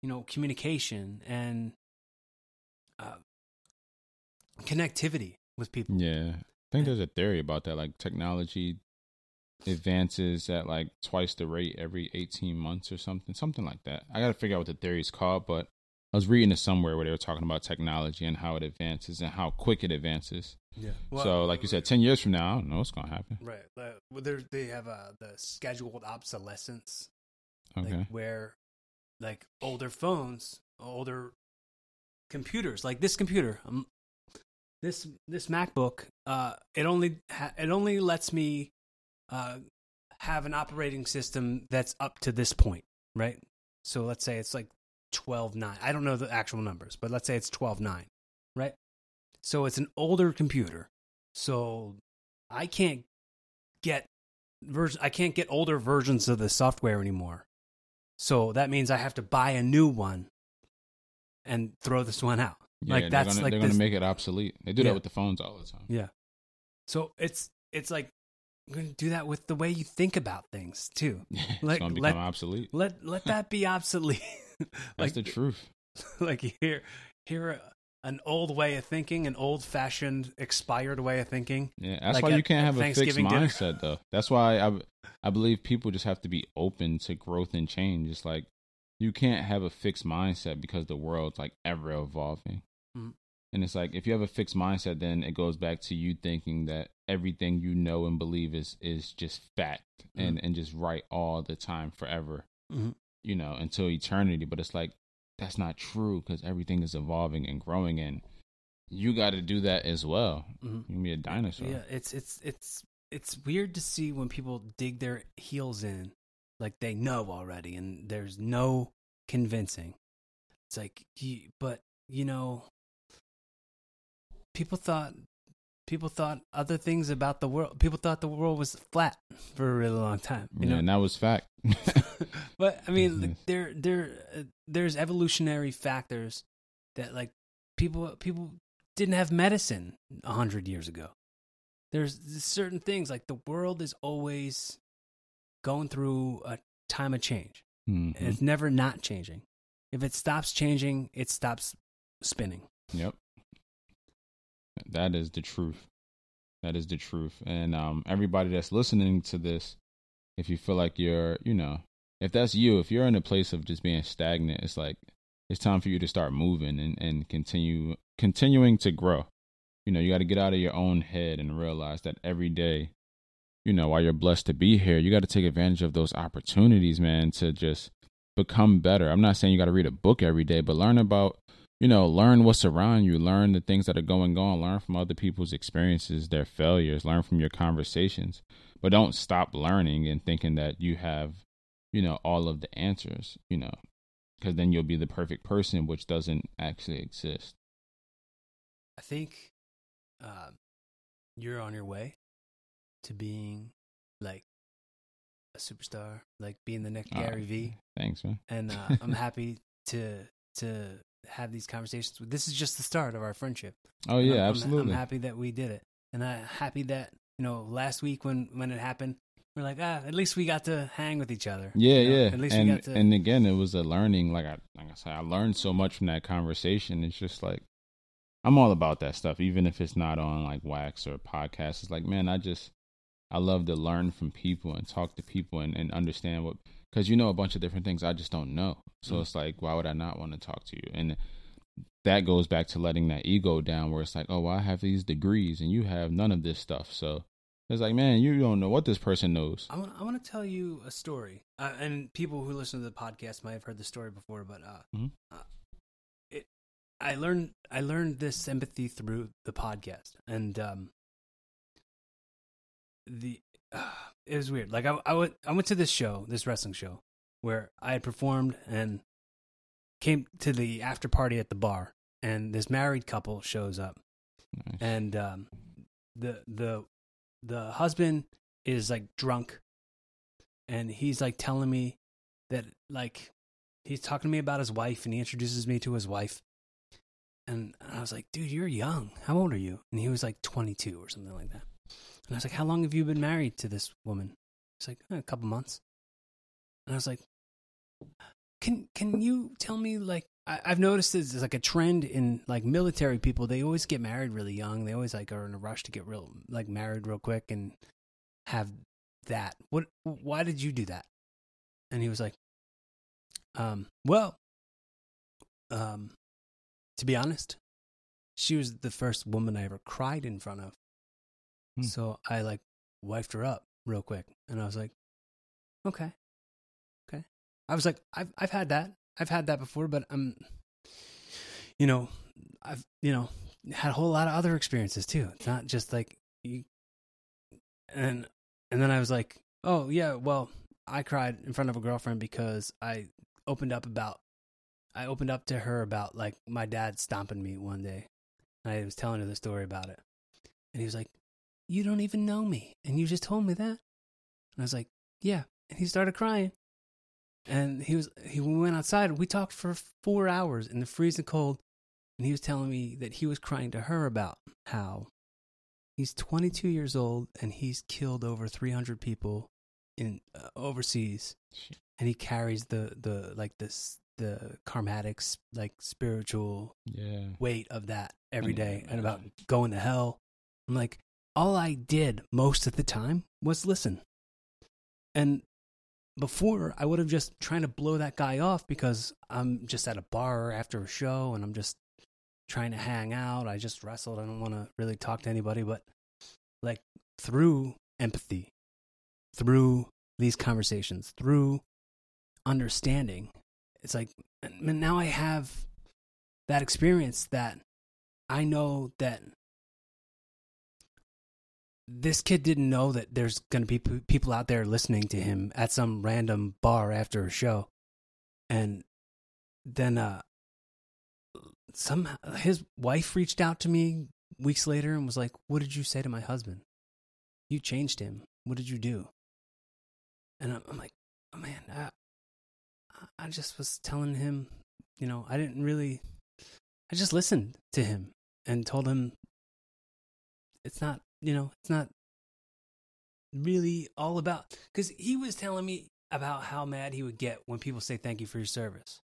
Speaker 1: you know, communication and uh, connectivity with people.
Speaker 2: yeah i think there's a theory about that like technology advances at like twice the rate every 18 months or something something like that i gotta figure out what the theory is called but i was reading it somewhere where they were talking about technology and how it advances and how quick it advances
Speaker 1: Yeah.
Speaker 2: so like you said 10 years from now i don't know what's gonna happen
Speaker 1: Right. Uh, well, they have uh, the scheduled obsolescence,
Speaker 2: okay
Speaker 1: like where like older phones, older computers, like this computer, um, this this MacBook, uh, it only ha- it only lets me uh, have an operating system that's up to this point, right? So let's say it's like twelve nine. I don't know the actual numbers, but let's say it's twelve nine, right? So it's an older computer, so I can't get version. I can't get older versions of the software anymore. So that means I have to buy a new one and throw this one out.
Speaker 2: yeah,
Speaker 1: like
Speaker 2: they're
Speaker 1: that's
Speaker 2: gonna,
Speaker 1: like
Speaker 2: they're gonna make it obsolete they do
Speaker 1: Yeah.
Speaker 2: that with the phones all the time
Speaker 1: yeah. So it's it's like I'm going to do that with the way you think about things too.
Speaker 2: it's
Speaker 1: Like,
Speaker 2: gonna
Speaker 1: let-
Speaker 2: become obsolete.
Speaker 1: Let let that be obsolete.
Speaker 2: That's the truth.
Speaker 1: like here here an old way of thinking, an old fashioned expired way of thinking.
Speaker 2: Yeah, that's
Speaker 1: like
Speaker 2: why
Speaker 1: at-
Speaker 2: you can't have a fixed mindset, though. That's why I, I believe people just have to be open to growth and change. It's like you can't have a fixed mindset because the world's like ever evolving.
Speaker 1: Mhm.
Speaker 2: And it's like if you have a fixed mindset, then it goes back to you thinking that everything you know and believe is is just fact and and just right all the time forever.
Speaker 1: Mhm.
Speaker 2: You know, until eternity. But it's like that's not true because everything is evolving and growing, and you got to do that as well.
Speaker 1: Mhm.
Speaker 2: You be a dinosaur.
Speaker 1: Yeah, it's it's it's it's weird to see when people dig their heels in, like they know already, and there's no convincing. It's like, you, but you know, people thought people thought other things about the world. People thought the world was flat for a really long time. You
Speaker 2: yeah,
Speaker 1: know,
Speaker 2: and that was fact.
Speaker 1: but I mean,
Speaker 2: Mhm.
Speaker 1: there there uh, there's evolutionary factors that like people people didn't have medicine a hundred years ago. There's certain things like the world is always going through a time of change.
Speaker 2: Mhm.
Speaker 1: And it's never not changing. If it stops changing, it stops spinning.
Speaker 2: Yep. That is the truth. That is the truth. And um everybody that's listening to this, if you feel like you're, you know, if that's you, if you're in a place of just being stagnant, it's like it's time for you to start moving and, and continue continuing to grow. You know, you got to get out of your own head and realize that every day, you know, while you're blessed to be here, you got to take advantage of those opportunities, man, to just become better. I'm not saying you got to read a book every day, but learn about you know, learn what's around you, learn the things that are going on, learn from other people's experiences, their failures, learn from your conversations. But don't stop learning and thinking that you have, you know, all of the answers, you know, because then you'll be the perfect person, which doesn't actually exist.
Speaker 1: I think uh, you're on your way to being like a superstar, like being the next
Speaker 2: Uh,
Speaker 1: Gary Vee.
Speaker 2: Thanks, man.
Speaker 1: and uh, I'm happy to to have these conversations. with. This is just the start of our friendship.
Speaker 2: Oh yeah,
Speaker 1: I'm-
Speaker 2: absolutely.
Speaker 1: I'm, happy that we did it, and I'm happy that you know last week when when it happened, we're like, ah, at least we got to hang with each other.
Speaker 2: Yeah,
Speaker 1: you know?
Speaker 2: yeah.
Speaker 1: At least
Speaker 2: and
Speaker 1: we got to.
Speaker 2: and again, it was a learning. Like I like I said, I learned so much from that conversation. It's just like I'm all about that stuff, even if it's not on like wax or podcasts. It's like, man, I just I love to learn from people and talk to people and, and understand what because you know a bunch of different things I just don't know. So
Speaker 1: Mm.
Speaker 2: it's like, why would I not want to talk to you? And that goes back to letting that ego down, where it's like, oh, well, I have these degrees and you have none of this stuff. So it's like, man, you don't know what this person knows.
Speaker 1: I want, I want to tell you a story, uh, and people who listen to the podcast might have heard the story before, but uh,
Speaker 2: Mhm.
Speaker 1: uh, it, I learned I learned this empathy through the podcast, and um, the it was weird. Like I, I went I went to this show, this wrestling show, where I had performed and came to the after party at the bar, and this married couple shows up,
Speaker 2: Nice.
Speaker 1: and um, the the the husband is like drunk and he's like telling me that like he's talking to me about his wife and he introduces me to his wife. And i was like dude you're young. How old are you? And he was like 22 or something like that and i was like how long have you been married to this woman he's like "Eh, a couple months and i was like can can you tell me like I, I've noticed this is like a trend in like military people. They always get married really young. They always like are in a rush to get real like married real quick and have that. What? Why did you do that? And he was like, um, well, um, to be honest, she was the first woman I ever cried in front of.
Speaker 2: Hmm.
Speaker 1: So I like wifed her up real quick, and I was like, okay, okay. I was like, I've I've had that. I've had that before, but I'm, you know, I've you know had a whole lot of other experiences too. It's not just like you. And and then I was like, oh yeah, well, I cried in front of a girlfriend because I opened up about, I opened up to her about like my dad stomping me one day. And I was telling her the story about it, and he was like, "You don't even know me, and you just told me that." And I was like, "Yeah," and he started crying and he was he we went outside we talked for four hours in the freezing cold and he was telling me that he was crying to her about how he's 22 years old and he's killed over 300 people in uh, overseas
Speaker 2: Shit.
Speaker 1: and he carries the the like this the karmatic like spiritual
Speaker 2: Yeah.
Speaker 1: weight of that every day and about going to hell i'm like all i did most of the time was listen and before I would have just trying to blow that guy off because I'm just at a bar after a show and I'm just trying to hang out. I just wrestled. I don't want to really talk to anybody, but like through empathy, through these conversations, through understanding, it's like now I have that experience that I know that this kid didn't know that there's going to be p- people out there listening to him at some random bar after a show. And then uh some his wife reached out to me weeks later and was like, "What did you say to my husband? You changed him. What did you do?" And I'm, I'm like, oh, "Man, I, I just was telling him, you know, I didn't really I just listened to him and told him it's not, you know, it's not really all about because he was telling me about how mad he would get when people say thank you for your service.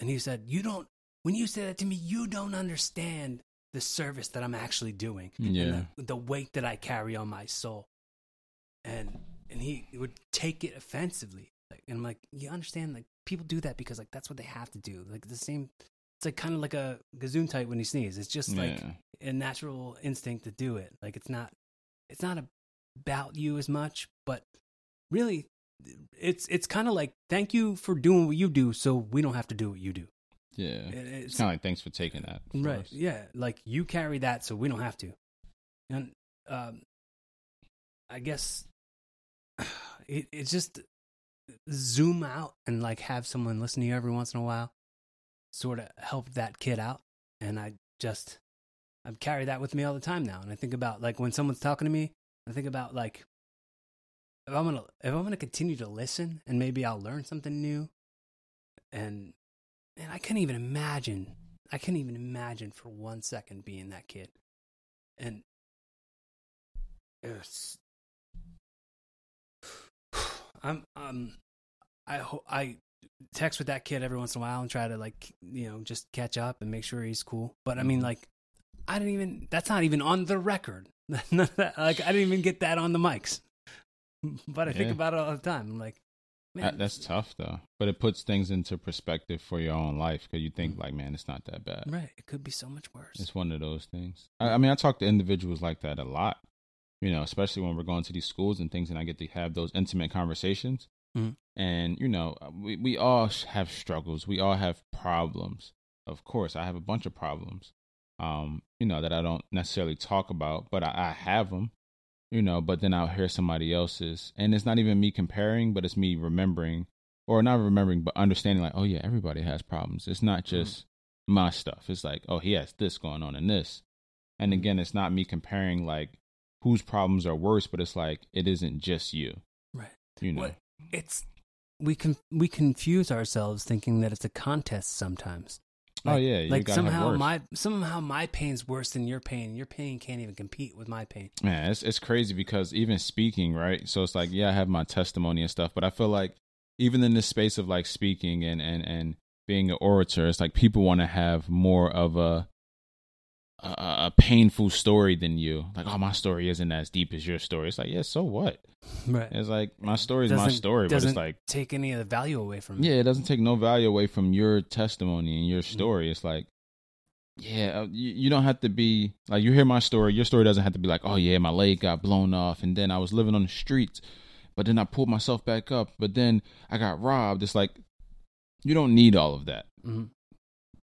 Speaker 1: And he said, You don't, when you say that to me, you don't understand the service that I'm actually doing.
Speaker 2: Yeah.
Speaker 1: And the, the weight that I carry on my soul. And, and he would take it offensively. Like, and I'm like, you understand, like, people do that because, like, that's what they have to do. Like, the same, it's like kind of like a gesundheit when you sneeze. It's just like
Speaker 2: Yeah.
Speaker 1: a natural instinct to do it. Like, it's not, it's not about you as much, but really, it's it's kind of like thank you for doing what you do, so we don't have to do what you do.
Speaker 2: Yeah.
Speaker 1: It-
Speaker 2: It's
Speaker 1: It's,
Speaker 2: kind of like thanks for taking that. for
Speaker 1: right,
Speaker 2: us.
Speaker 1: yeah. Like you carry that, so we don't have to. And um, I guess it it's just zoom out and like have someone listen to you every once in a while, sort of help that kid out. And I just I carry that with me all the time now. And I think about like when someone's talking to me, I think about like if I'm gonna if I'm gonna continue to listen and maybe I'll learn something new. And and I couldn't even imagine I couldn't even imagine for one second being that kid. And it I'm um I ho- I text with that kid every once in a while and try to like you know just catch up and make sure he's cool. But I mean
Speaker 2: Mhm.
Speaker 1: like I didn't even that's not even on the record. None of that- like I didn't even get that on the mics. But I think about it all the time. I'm like, man,
Speaker 2: That- that's tough though, but it puts things into perspective for your own life because you think
Speaker 1: Mm.
Speaker 2: like, man, it's not that bad.
Speaker 1: right. It could be so much worse.
Speaker 2: It's one of those things. I, I mean, I talk to individuals like that a lot, you know, especially when we're going to these schools and things, and I get to have those intimate conversations.
Speaker 1: Mhm.
Speaker 2: And you know, we we all have struggles. We all have problems. Of course, I have a bunch of problems. Um, you know that I don't necessarily talk about, but I, I have them. You know, but then I'll hear somebody else's, and it's not even me comparing, but it's me remembering, or not remembering, but understanding. Like, oh yeah, everybody has problems. It's not just my stuff. It's like, oh, he has this going on and this. And again, it's not me comparing like whose problems are worse, but it's like it isn't just you.
Speaker 1: right.
Speaker 2: You know.
Speaker 1: What? It's we can we confuse ourselves thinking that it's a contest sometimes.
Speaker 2: oh yeah,
Speaker 1: like somehow my somehow my pain's worse than your pain. Your pain can't even compete with my pain.
Speaker 2: Man, it's it's crazy because even speaking, right? So it's like, yeah, I have my testimony and stuff, but I feel like even in this space of like speaking and and and being an orator, it's like people want to have more of a, a a painful story than you. Like, oh, my story isn't as deep as your story. It's like, yeah, so what?
Speaker 1: Right.
Speaker 2: It's like my story is my story, but it's like
Speaker 1: take any of the value away from.
Speaker 2: Yeah, it doesn't take no value away from your testimony and
Speaker 1: Mm-hmm.
Speaker 2: your story. It's like, yeah, uh, you, you don't have to be like you hear my story. Your story doesn't have to be like, oh yeah, my leg got blown off, and then I was living on the streets, but then I pulled myself back up, but then I got robbed. It's like you don't need all of that,
Speaker 1: Mhm.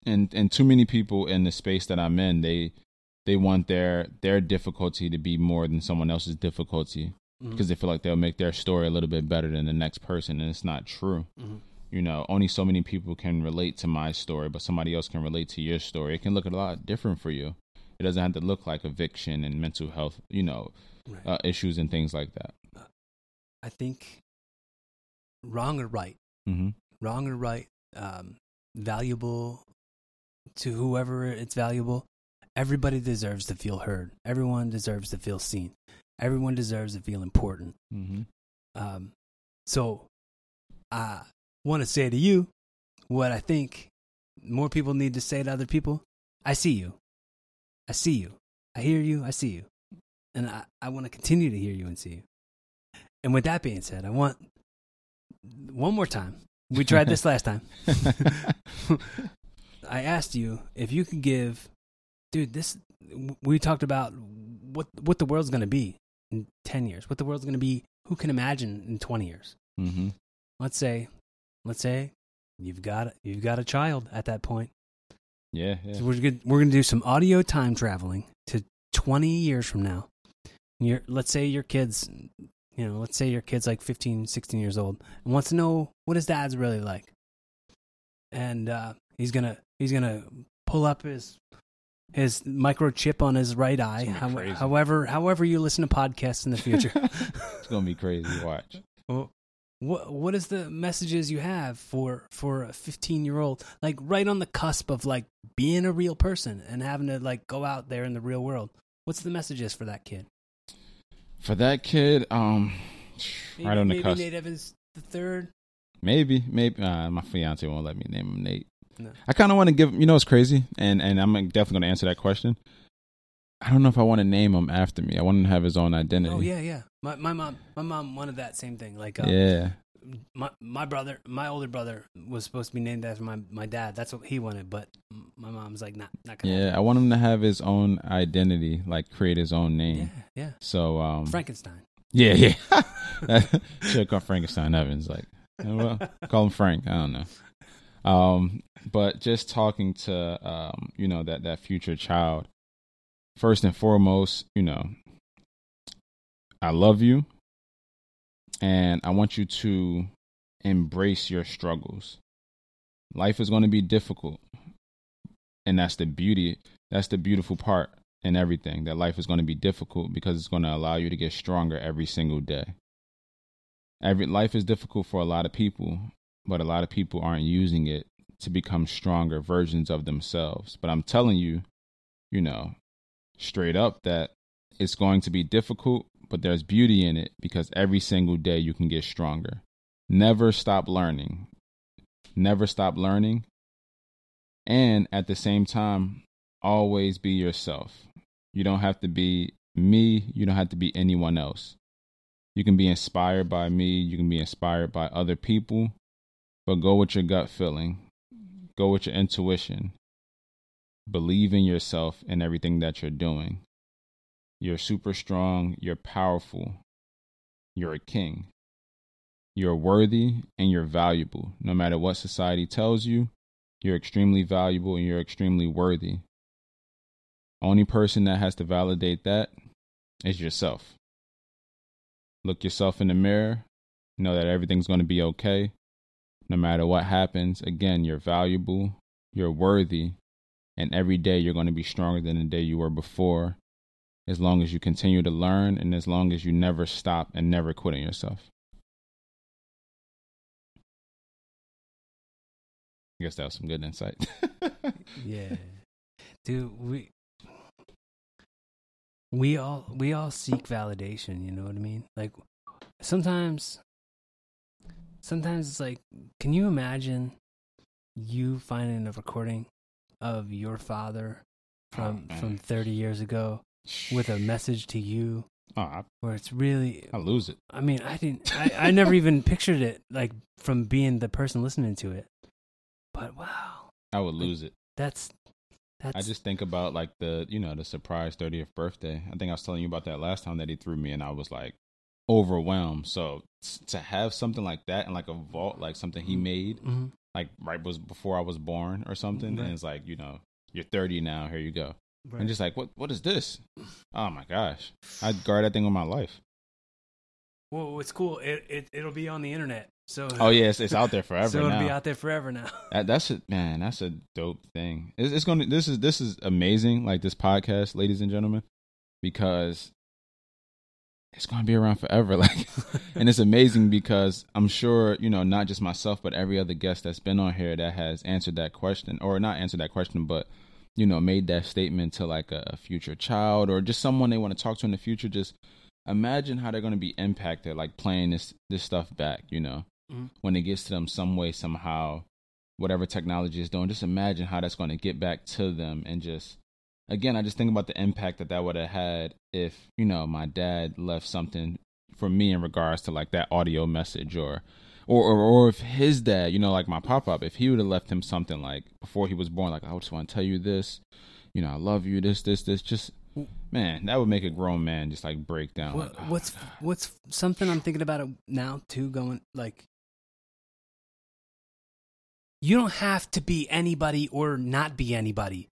Speaker 2: And and too many people in the space that I'm in, they they want their their difficulty to be more than someone else's difficulty
Speaker 1: Mhm.
Speaker 2: because they feel like they'll make their story a little bit better than the next person, and it's not true
Speaker 1: Mhm.
Speaker 2: you know only so many people can relate to my story but somebody else can relate to your story it can look a lot different for you it doesn't have to look like eviction and mental health you know
Speaker 1: Right.
Speaker 2: uh, issues and things like that
Speaker 1: I think wrong or right,
Speaker 2: mm-hmm.
Speaker 1: wrong or right, um, valuable to whoever it's valuable. Everybody deserves to feel heard. Everyone deserves to feel seen. Everyone deserves to feel important.
Speaker 2: Mm-hmm.
Speaker 1: Um, so I want to say to you what I think more people need to say to other people. I see you. I see you. I hear you. I see you. And I, I want to continue to hear you and see you. And with that being said, I want one more time. We tried this last time. I asked you if you could give, dude. This we talked about what what the world's going to be in ten years. What the world's going to be. Who can imagine in twenty years?
Speaker 2: mm-hmm.
Speaker 1: Let's say, let's say you've got you've got a child at that point.
Speaker 2: yeah, yeah.
Speaker 1: So we're gonna we're gonna do some audio time traveling to twenty years from now, Your let's say your kids, you know, let's say your kid's like 15, 16 years old and wants to know what his dad's really like. And uh, he's gonna he's gonna pull up his his microchip on his right eye. How, however, however you listen to podcasts in the future.
Speaker 2: it's gonna be crazy. Watch.
Speaker 1: Well, what what is the messages you have for for a 15 year old like right on the cusp of like being a real person and having to like go out there in the real world? What's the messages for that kid?
Speaker 2: For that kid, um,
Speaker 1: Maybe,
Speaker 2: right on the
Speaker 1: maybe
Speaker 2: cusp.
Speaker 1: Nate Evans the third.
Speaker 2: Maybe, maybe uh, my fiance won't let me name him Nate.
Speaker 1: No.
Speaker 2: I kind of want to give. You know, it's crazy, and and I'm definitely going to answer that question. I don't know if I want to name him after me. I want him to have his own identity.
Speaker 1: Oh yeah, yeah. My my mom my mom wanted that same thing. Like uh,
Speaker 2: yeah.
Speaker 1: my my brother, my older brother was supposed to be named after my my dad. That's what he wanted, but my mom's like, not not gonna.
Speaker 2: Yeah, I want him to have his own identity, like create his own name.
Speaker 1: yeah, yeah.
Speaker 2: So, um,
Speaker 1: Frankenstein.
Speaker 2: yeah, yeah, should call Frankenstein Evans. Like, well, call him Frank. I don't know. Um, but just talking to, um, you know, that that future child. First and foremost, you know, I love you, and I want you to embrace your struggles. Life is going to be difficult, and that's the beauty. That's the beautiful part in everything. That life is going to be difficult because it's going to allow you to get stronger every single day. Every life is difficult for a lot of people, but a lot of people aren't using it to become stronger versions of themselves. But I'm telling you, you know, straight up that it's going to be difficult, but there's beauty in it because every single day you can get stronger. Never stop learning. Never stop learning. And at the same time, always be yourself. You don't have to be me, you don't have to be anyone else. You can be inspired by me, you can be inspired by other people, but go with your gut feeling. Go with your intuition. Believe in yourself and everything that you're doing. You're super strong, you're powerful, you're a king. You're worthy and you're valuable. No matter what society tells you, you're extremely valuable and you're extremely worthy. Only person that has to validate that is yourself. Look yourself in the mirror, know that everything's going to be okay. No matter what happens, again, you're valuable, you're worthy, and every day you're going to be stronger than the day you were before as long as you continue to learn and as long as you never stop and never quit on yourself. I guess that was some good insight.
Speaker 1: yeah dude we we all we all seek validation you know what i mean like sometimes sometimes it's like can you imagine you finding a recording of your father from
Speaker 2: Oh,
Speaker 1: from 30 years ago with a message to you
Speaker 2: oh, I,
Speaker 1: where it's really
Speaker 2: I lose it.
Speaker 1: i mean i didn't i, I never even pictured it like from being the person listening to it but wow
Speaker 2: I would lose it.
Speaker 1: that's that's
Speaker 2: I just think about like the you know the surprise 30th birthday. I think I was telling you about that last time that he threw me, and I was like overwhelmed. So to have something like that and like a vault, like something he made,
Speaker 1: Mhm.
Speaker 2: like right was before I was born or something,
Speaker 1: Right.
Speaker 2: and it's like you know you're 30 now, here you go,
Speaker 1: Right.
Speaker 2: and just like what what is this? Oh my gosh, I'd guard that thing with my life.
Speaker 1: Well, it's cool? It, it it'll be on the internet. So
Speaker 2: Oh yeah, it's, it's out there forever
Speaker 1: so it'll
Speaker 2: now.
Speaker 1: be out there forever now.
Speaker 2: That, that's a man. That's a dope thing. It's, it's going to. This is this is amazing. Like this podcast, ladies and gentlemen, because it's going to be around forever. Like, and it's amazing because I'm sure you know not just myself, but every other guest that's been on here that has answered that question, or not answered that question, but you know made that statement to like a, a future child or just someone they want to talk to in the future. Just imagine how they're going to be impacted, like playing this this stuff back. You know,
Speaker 1: Mhm.
Speaker 2: when it gets to them some way somehow whatever technology is doing just imagine how that's going to get back to them and just again i just think about the impact that that would have had if you know my dad left something for me in regards to like that audio message or or or, or if his dad you know like my pop-up if he would have left him something like before he was born like i just want to tell you this you know i love you this this this just man that would make a grown man just like break down
Speaker 1: What,
Speaker 2: like, oh
Speaker 1: what's
Speaker 2: God.
Speaker 1: what's something I'm thinking about it now too? Going like, you don't have to be anybody or not be anybody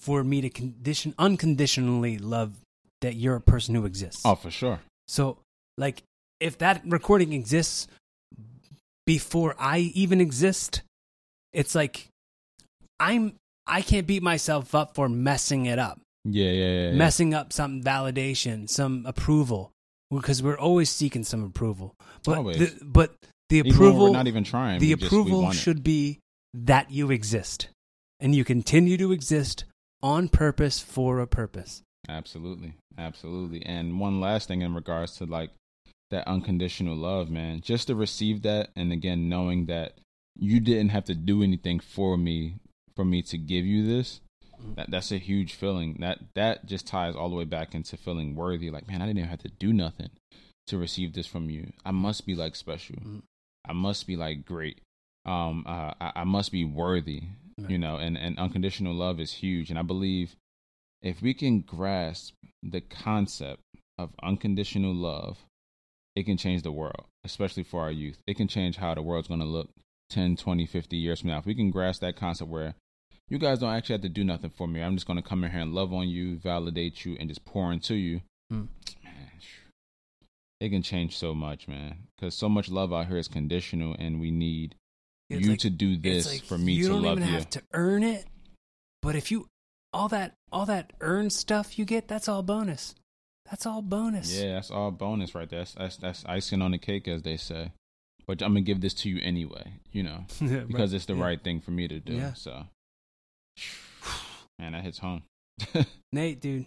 Speaker 1: for me to condition unconditionally love that you're a person who exists.
Speaker 2: Oh, for sure.
Speaker 1: So, like, if that recording exists before I even exist, it's like I'm I can't beat myself up for messing it up,
Speaker 2: Yeah, yeah, yeah. yeah.
Speaker 1: messing up some validation, some approval, because we're always seeking some approval. But
Speaker 2: Always.
Speaker 1: the, but the approval,
Speaker 2: we're not even trying.
Speaker 1: the
Speaker 2: just-
Speaker 1: approval
Speaker 2: it.
Speaker 1: should be that you exist, and you continue to exist on purpose for a purpose.
Speaker 2: Absolutely. Absolutely. And one last thing in regards to like that unconditional love, man. Just to receive that and again knowing that you didn't have to do anything for me for me to give you this. That that's a huge feeling. That that just ties all the way back into feeling worthy. Like, man, I didn't even have to do nothing to receive this from you. I must be like special.
Speaker 1: Mhm.
Speaker 2: I must be like great. Um, uh, I, I must be worthy.
Speaker 1: Right.
Speaker 2: You know, and and unconditional love is huge. And I believe if we can grasp the concept of unconditional love, it can change the world, especially for our youth. It can change how the world's going to look 10, 20, 50 years from now. If we can grasp that concept where you guys don't actually have to do nothing for me, I'm just going to come in here and love on you, validate you, and just pour into you,
Speaker 1: Hmm.
Speaker 2: man, it can change so much, man. Because so much love out here is conditional, and we need you
Speaker 1: like-
Speaker 2: to do this
Speaker 1: like
Speaker 2: for me
Speaker 1: you
Speaker 2: to
Speaker 1: don't
Speaker 2: love
Speaker 1: even
Speaker 2: you.
Speaker 1: have to earn it, but if you all that all that earned stuff you get, that's all bonus. That's all bonus.
Speaker 2: Yeah, that's all bonus right there. That's, that's that's icing on the cake, as they say. But I'm gonna give this to you anyway, you know, because it's the
Speaker 1: Yeah.
Speaker 2: right thing for me to do.
Speaker 1: Yeah.
Speaker 2: So, man, that hits home.
Speaker 1: Nate, dude,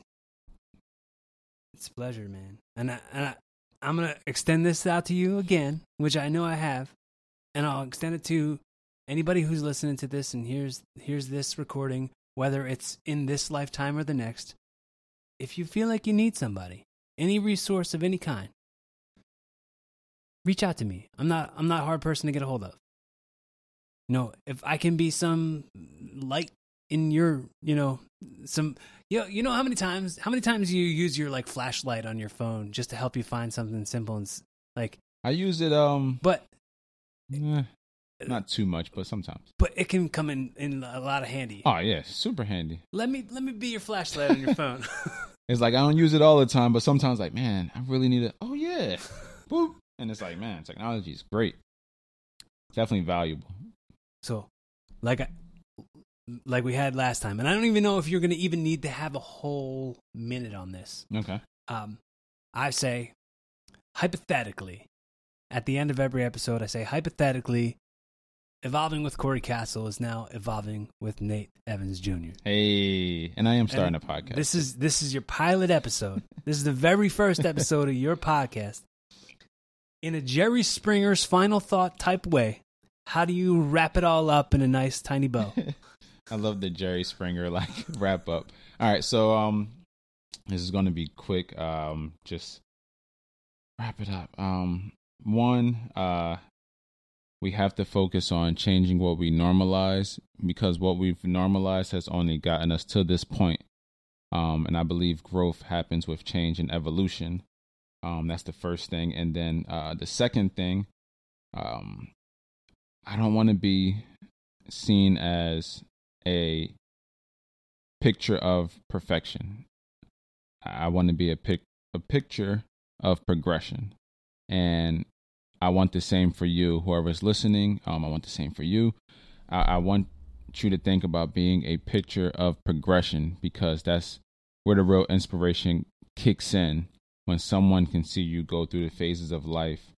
Speaker 1: it's a pleasure, man. And I, and I, I'm gonna extend this out to you again, which I know I have, and I'll extend it to anybody who's listening to this and here's here's this recording, whether it's in this lifetime or the next. If you feel like you need somebody, any resource of any kind, reach out to me. I'm not I'm not a hard person to get a hold of. You know, if I can be some light in your, you know, some you know, you know how many times how many times you use your like flashlight on your phone just to help you find something simple and s- like
Speaker 2: I use it, um,
Speaker 1: but
Speaker 2: eh, not too much, but sometimes.
Speaker 1: but it can come in in a lot of handy.
Speaker 2: Oh yeah, super handy.
Speaker 1: Let me let me be your flashlight on your phone.
Speaker 2: It's like I don't use it all the time, but sometimes like, man, I really need it. Oh yeah, boop, and it's like, man, technology is great. Definitely valuable.
Speaker 1: so, like I like we had last time, and I don't even know if you're going to even need to have a whole minute on this.
Speaker 2: Okay.
Speaker 1: um, I say, hypothetically, at the end of every episode, I say, hypothetically, evolving with Corey Castle is now evolving with Nate Evans Jr.
Speaker 2: Hey, and I am starting
Speaker 1: And
Speaker 2: a podcast.
Speaker 1: This is this is your pilot episode. this is the very first episode of your podcast. In a Jerry Springer's final thought type way, how do you wrap it all up in a nice tiny bow?
Speaker 2: I love the Jerry Springer like wrap up. All right, so um, this is going to be quick. Um, just wrap it up. Um, one, uh, we have to focus on changing what we normalize because what we've normalized has only gotten us to this point. Um, and I believe growth happens with change and evolution. Um, that's the first thing, and then uh, the second thing, um, I don't want to be seen as a picture of perfection. I want to be a pic a picture of progression, and I want the same for you, whoever's listening. Um, I want the same for you. I, I want you to think about being a picture of progression because that's where the real inspiration kicks in when someone can see you go through the phases of life,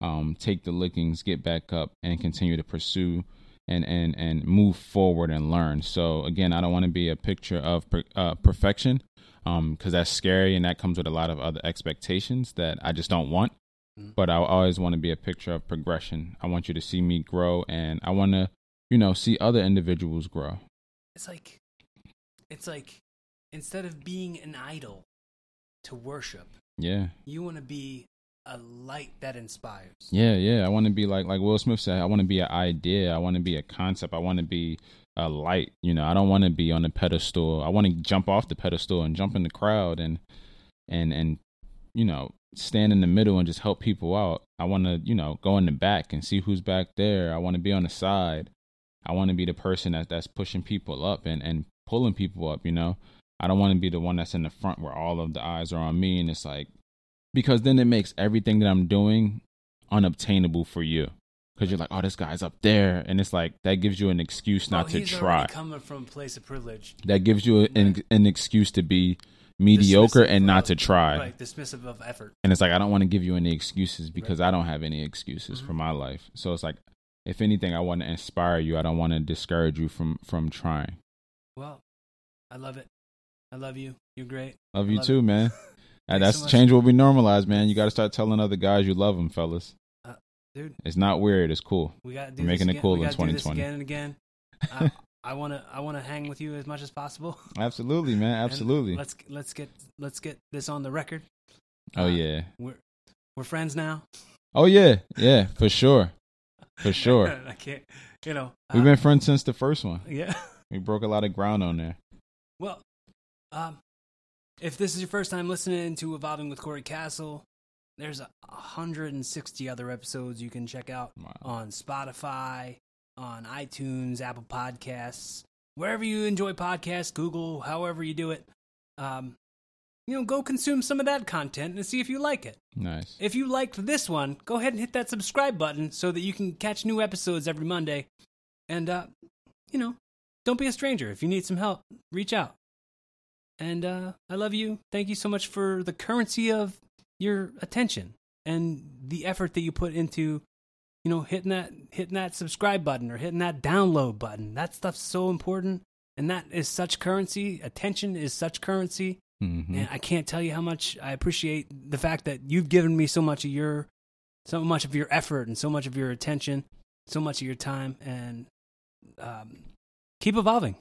Speaker 2: um, take the lickings, get back up, and continue to pursue and and and move forward and learn. So again, I don't want to be a picture of per, uh, perfection, um, because that's scary and that comes with a lot of other expectations that I just don't want. But I always want to be a picture of progression. I want you to see me grow, and I want to, you know, see other individuals grow.
Speaker 1: It's like it's like instead of being an idol to worship,
Speaker 2: Yeah,
Speaker 1: you want to be a light that inspires.
Speaker 2: yeah, yeah. I want to be like like Will Smith said. I want to be an idea. I want to be a concept. I want to be a light. You know, I don't want to be on a pedestal. I want to jump off the pedestal and jump in the crowd and and and you know stand in the middle and just help people out. I want to you know go in the back and see who's back there. I want to be on the side. I want to be the person that that's pushing people up and and pulling people up. You know, I don't want to be the one that's in the front where all of the eyes are on me, and it's like because then it makes everything that I'm doing unobtainable for you. Because you're like, oh, this guy's up there, and it's like that gives you an excuse not
Speaker 1: Well,
Speaker 2: to try.
Speaker 1: coming from a place of privilege,
Speaker 2: That gives you an, an excuse to be mediocre and not
Speaker 1: of-
Speaker 2: to try.
Speaker 1: right? Dismissive of effort.
Speaker 2: And it's like I don't want to give you any excuses because I don't have any excuses for my life. So it's like, if anything, I want to inspire you. I don't want to discourage you from from trying.
Speaker 1: Well, I love it. I love you. You're great.
Speaker 2: Love
Speaker 1: I
Speaker 2: you
Speaker 1: love
Speaker 2: too,
Speaker 1: it.
Speaker 2: man. And that's
Speaker 1: so
Speaker 2: change will be normalized, man. You got to start telling other guys you love them, fellas.
Speaker 1: Uh, dude.
Speaker 2: it's not weird. It's cool.
Speaker 1: We got to do
Speaker 2: We're making it cool in
Speaker 1: gotta do this
Speaker 2: 2020.
Speaker 1: again and again. I, I want to. I want to hang with you as much as possible.
Speaker 2: Absolutely, man.
Speaker 1: And
Speaker 2: Absolutely.
Speaker 1: Let's let's get let's get this on the record.
Speaker 2: Oh
Speaker 1: Uh,
Speaker 2: yeah.
Speaker 1: We're we're friends now.
Speaker 2: Oh yeah. Yeah, for sure. For sure.
Speaker 1: I can't. You know.
Speaker 2: We've
Speaker 1: uh,
Speaker 2: been friends since the first one.
Speaker 1: Yeah.
Speaker 2: We broke a lot of ground on there.
Speaker 1: Well, um, if this is your first time listening to Evolving with Corey Castle, there's a 160 other episodes you can check out
Speaker 2: Wow.
Speaker 1: on Spotify, on iTunes, Apple Podcasts, wherever you enjoy podcasts, Google, however you do it. Um, you know, go consume some of that content and see if you like it.
Speaker 2: Nice.
Speaker 1: If you liked this one, go ahead and hit that subscribe button so that you can catch new episodes every Monday. And, uh, you know, don't be a stranger. If you need some help, reach out. And uh, I love you. Thank you so much for the currency of your attention and the effort that you put into, you know, hitting that hitting that subscribe button or hitting that download button. That stuff's so important, and that is such currency. Attention is such currency.
Speaker 2: hmm
Speaker 1: And I can't tell you how much I appreciate the fact that you've given me so much of your so much of your effort and so much of your attention, so much of your time and um, keep evolving.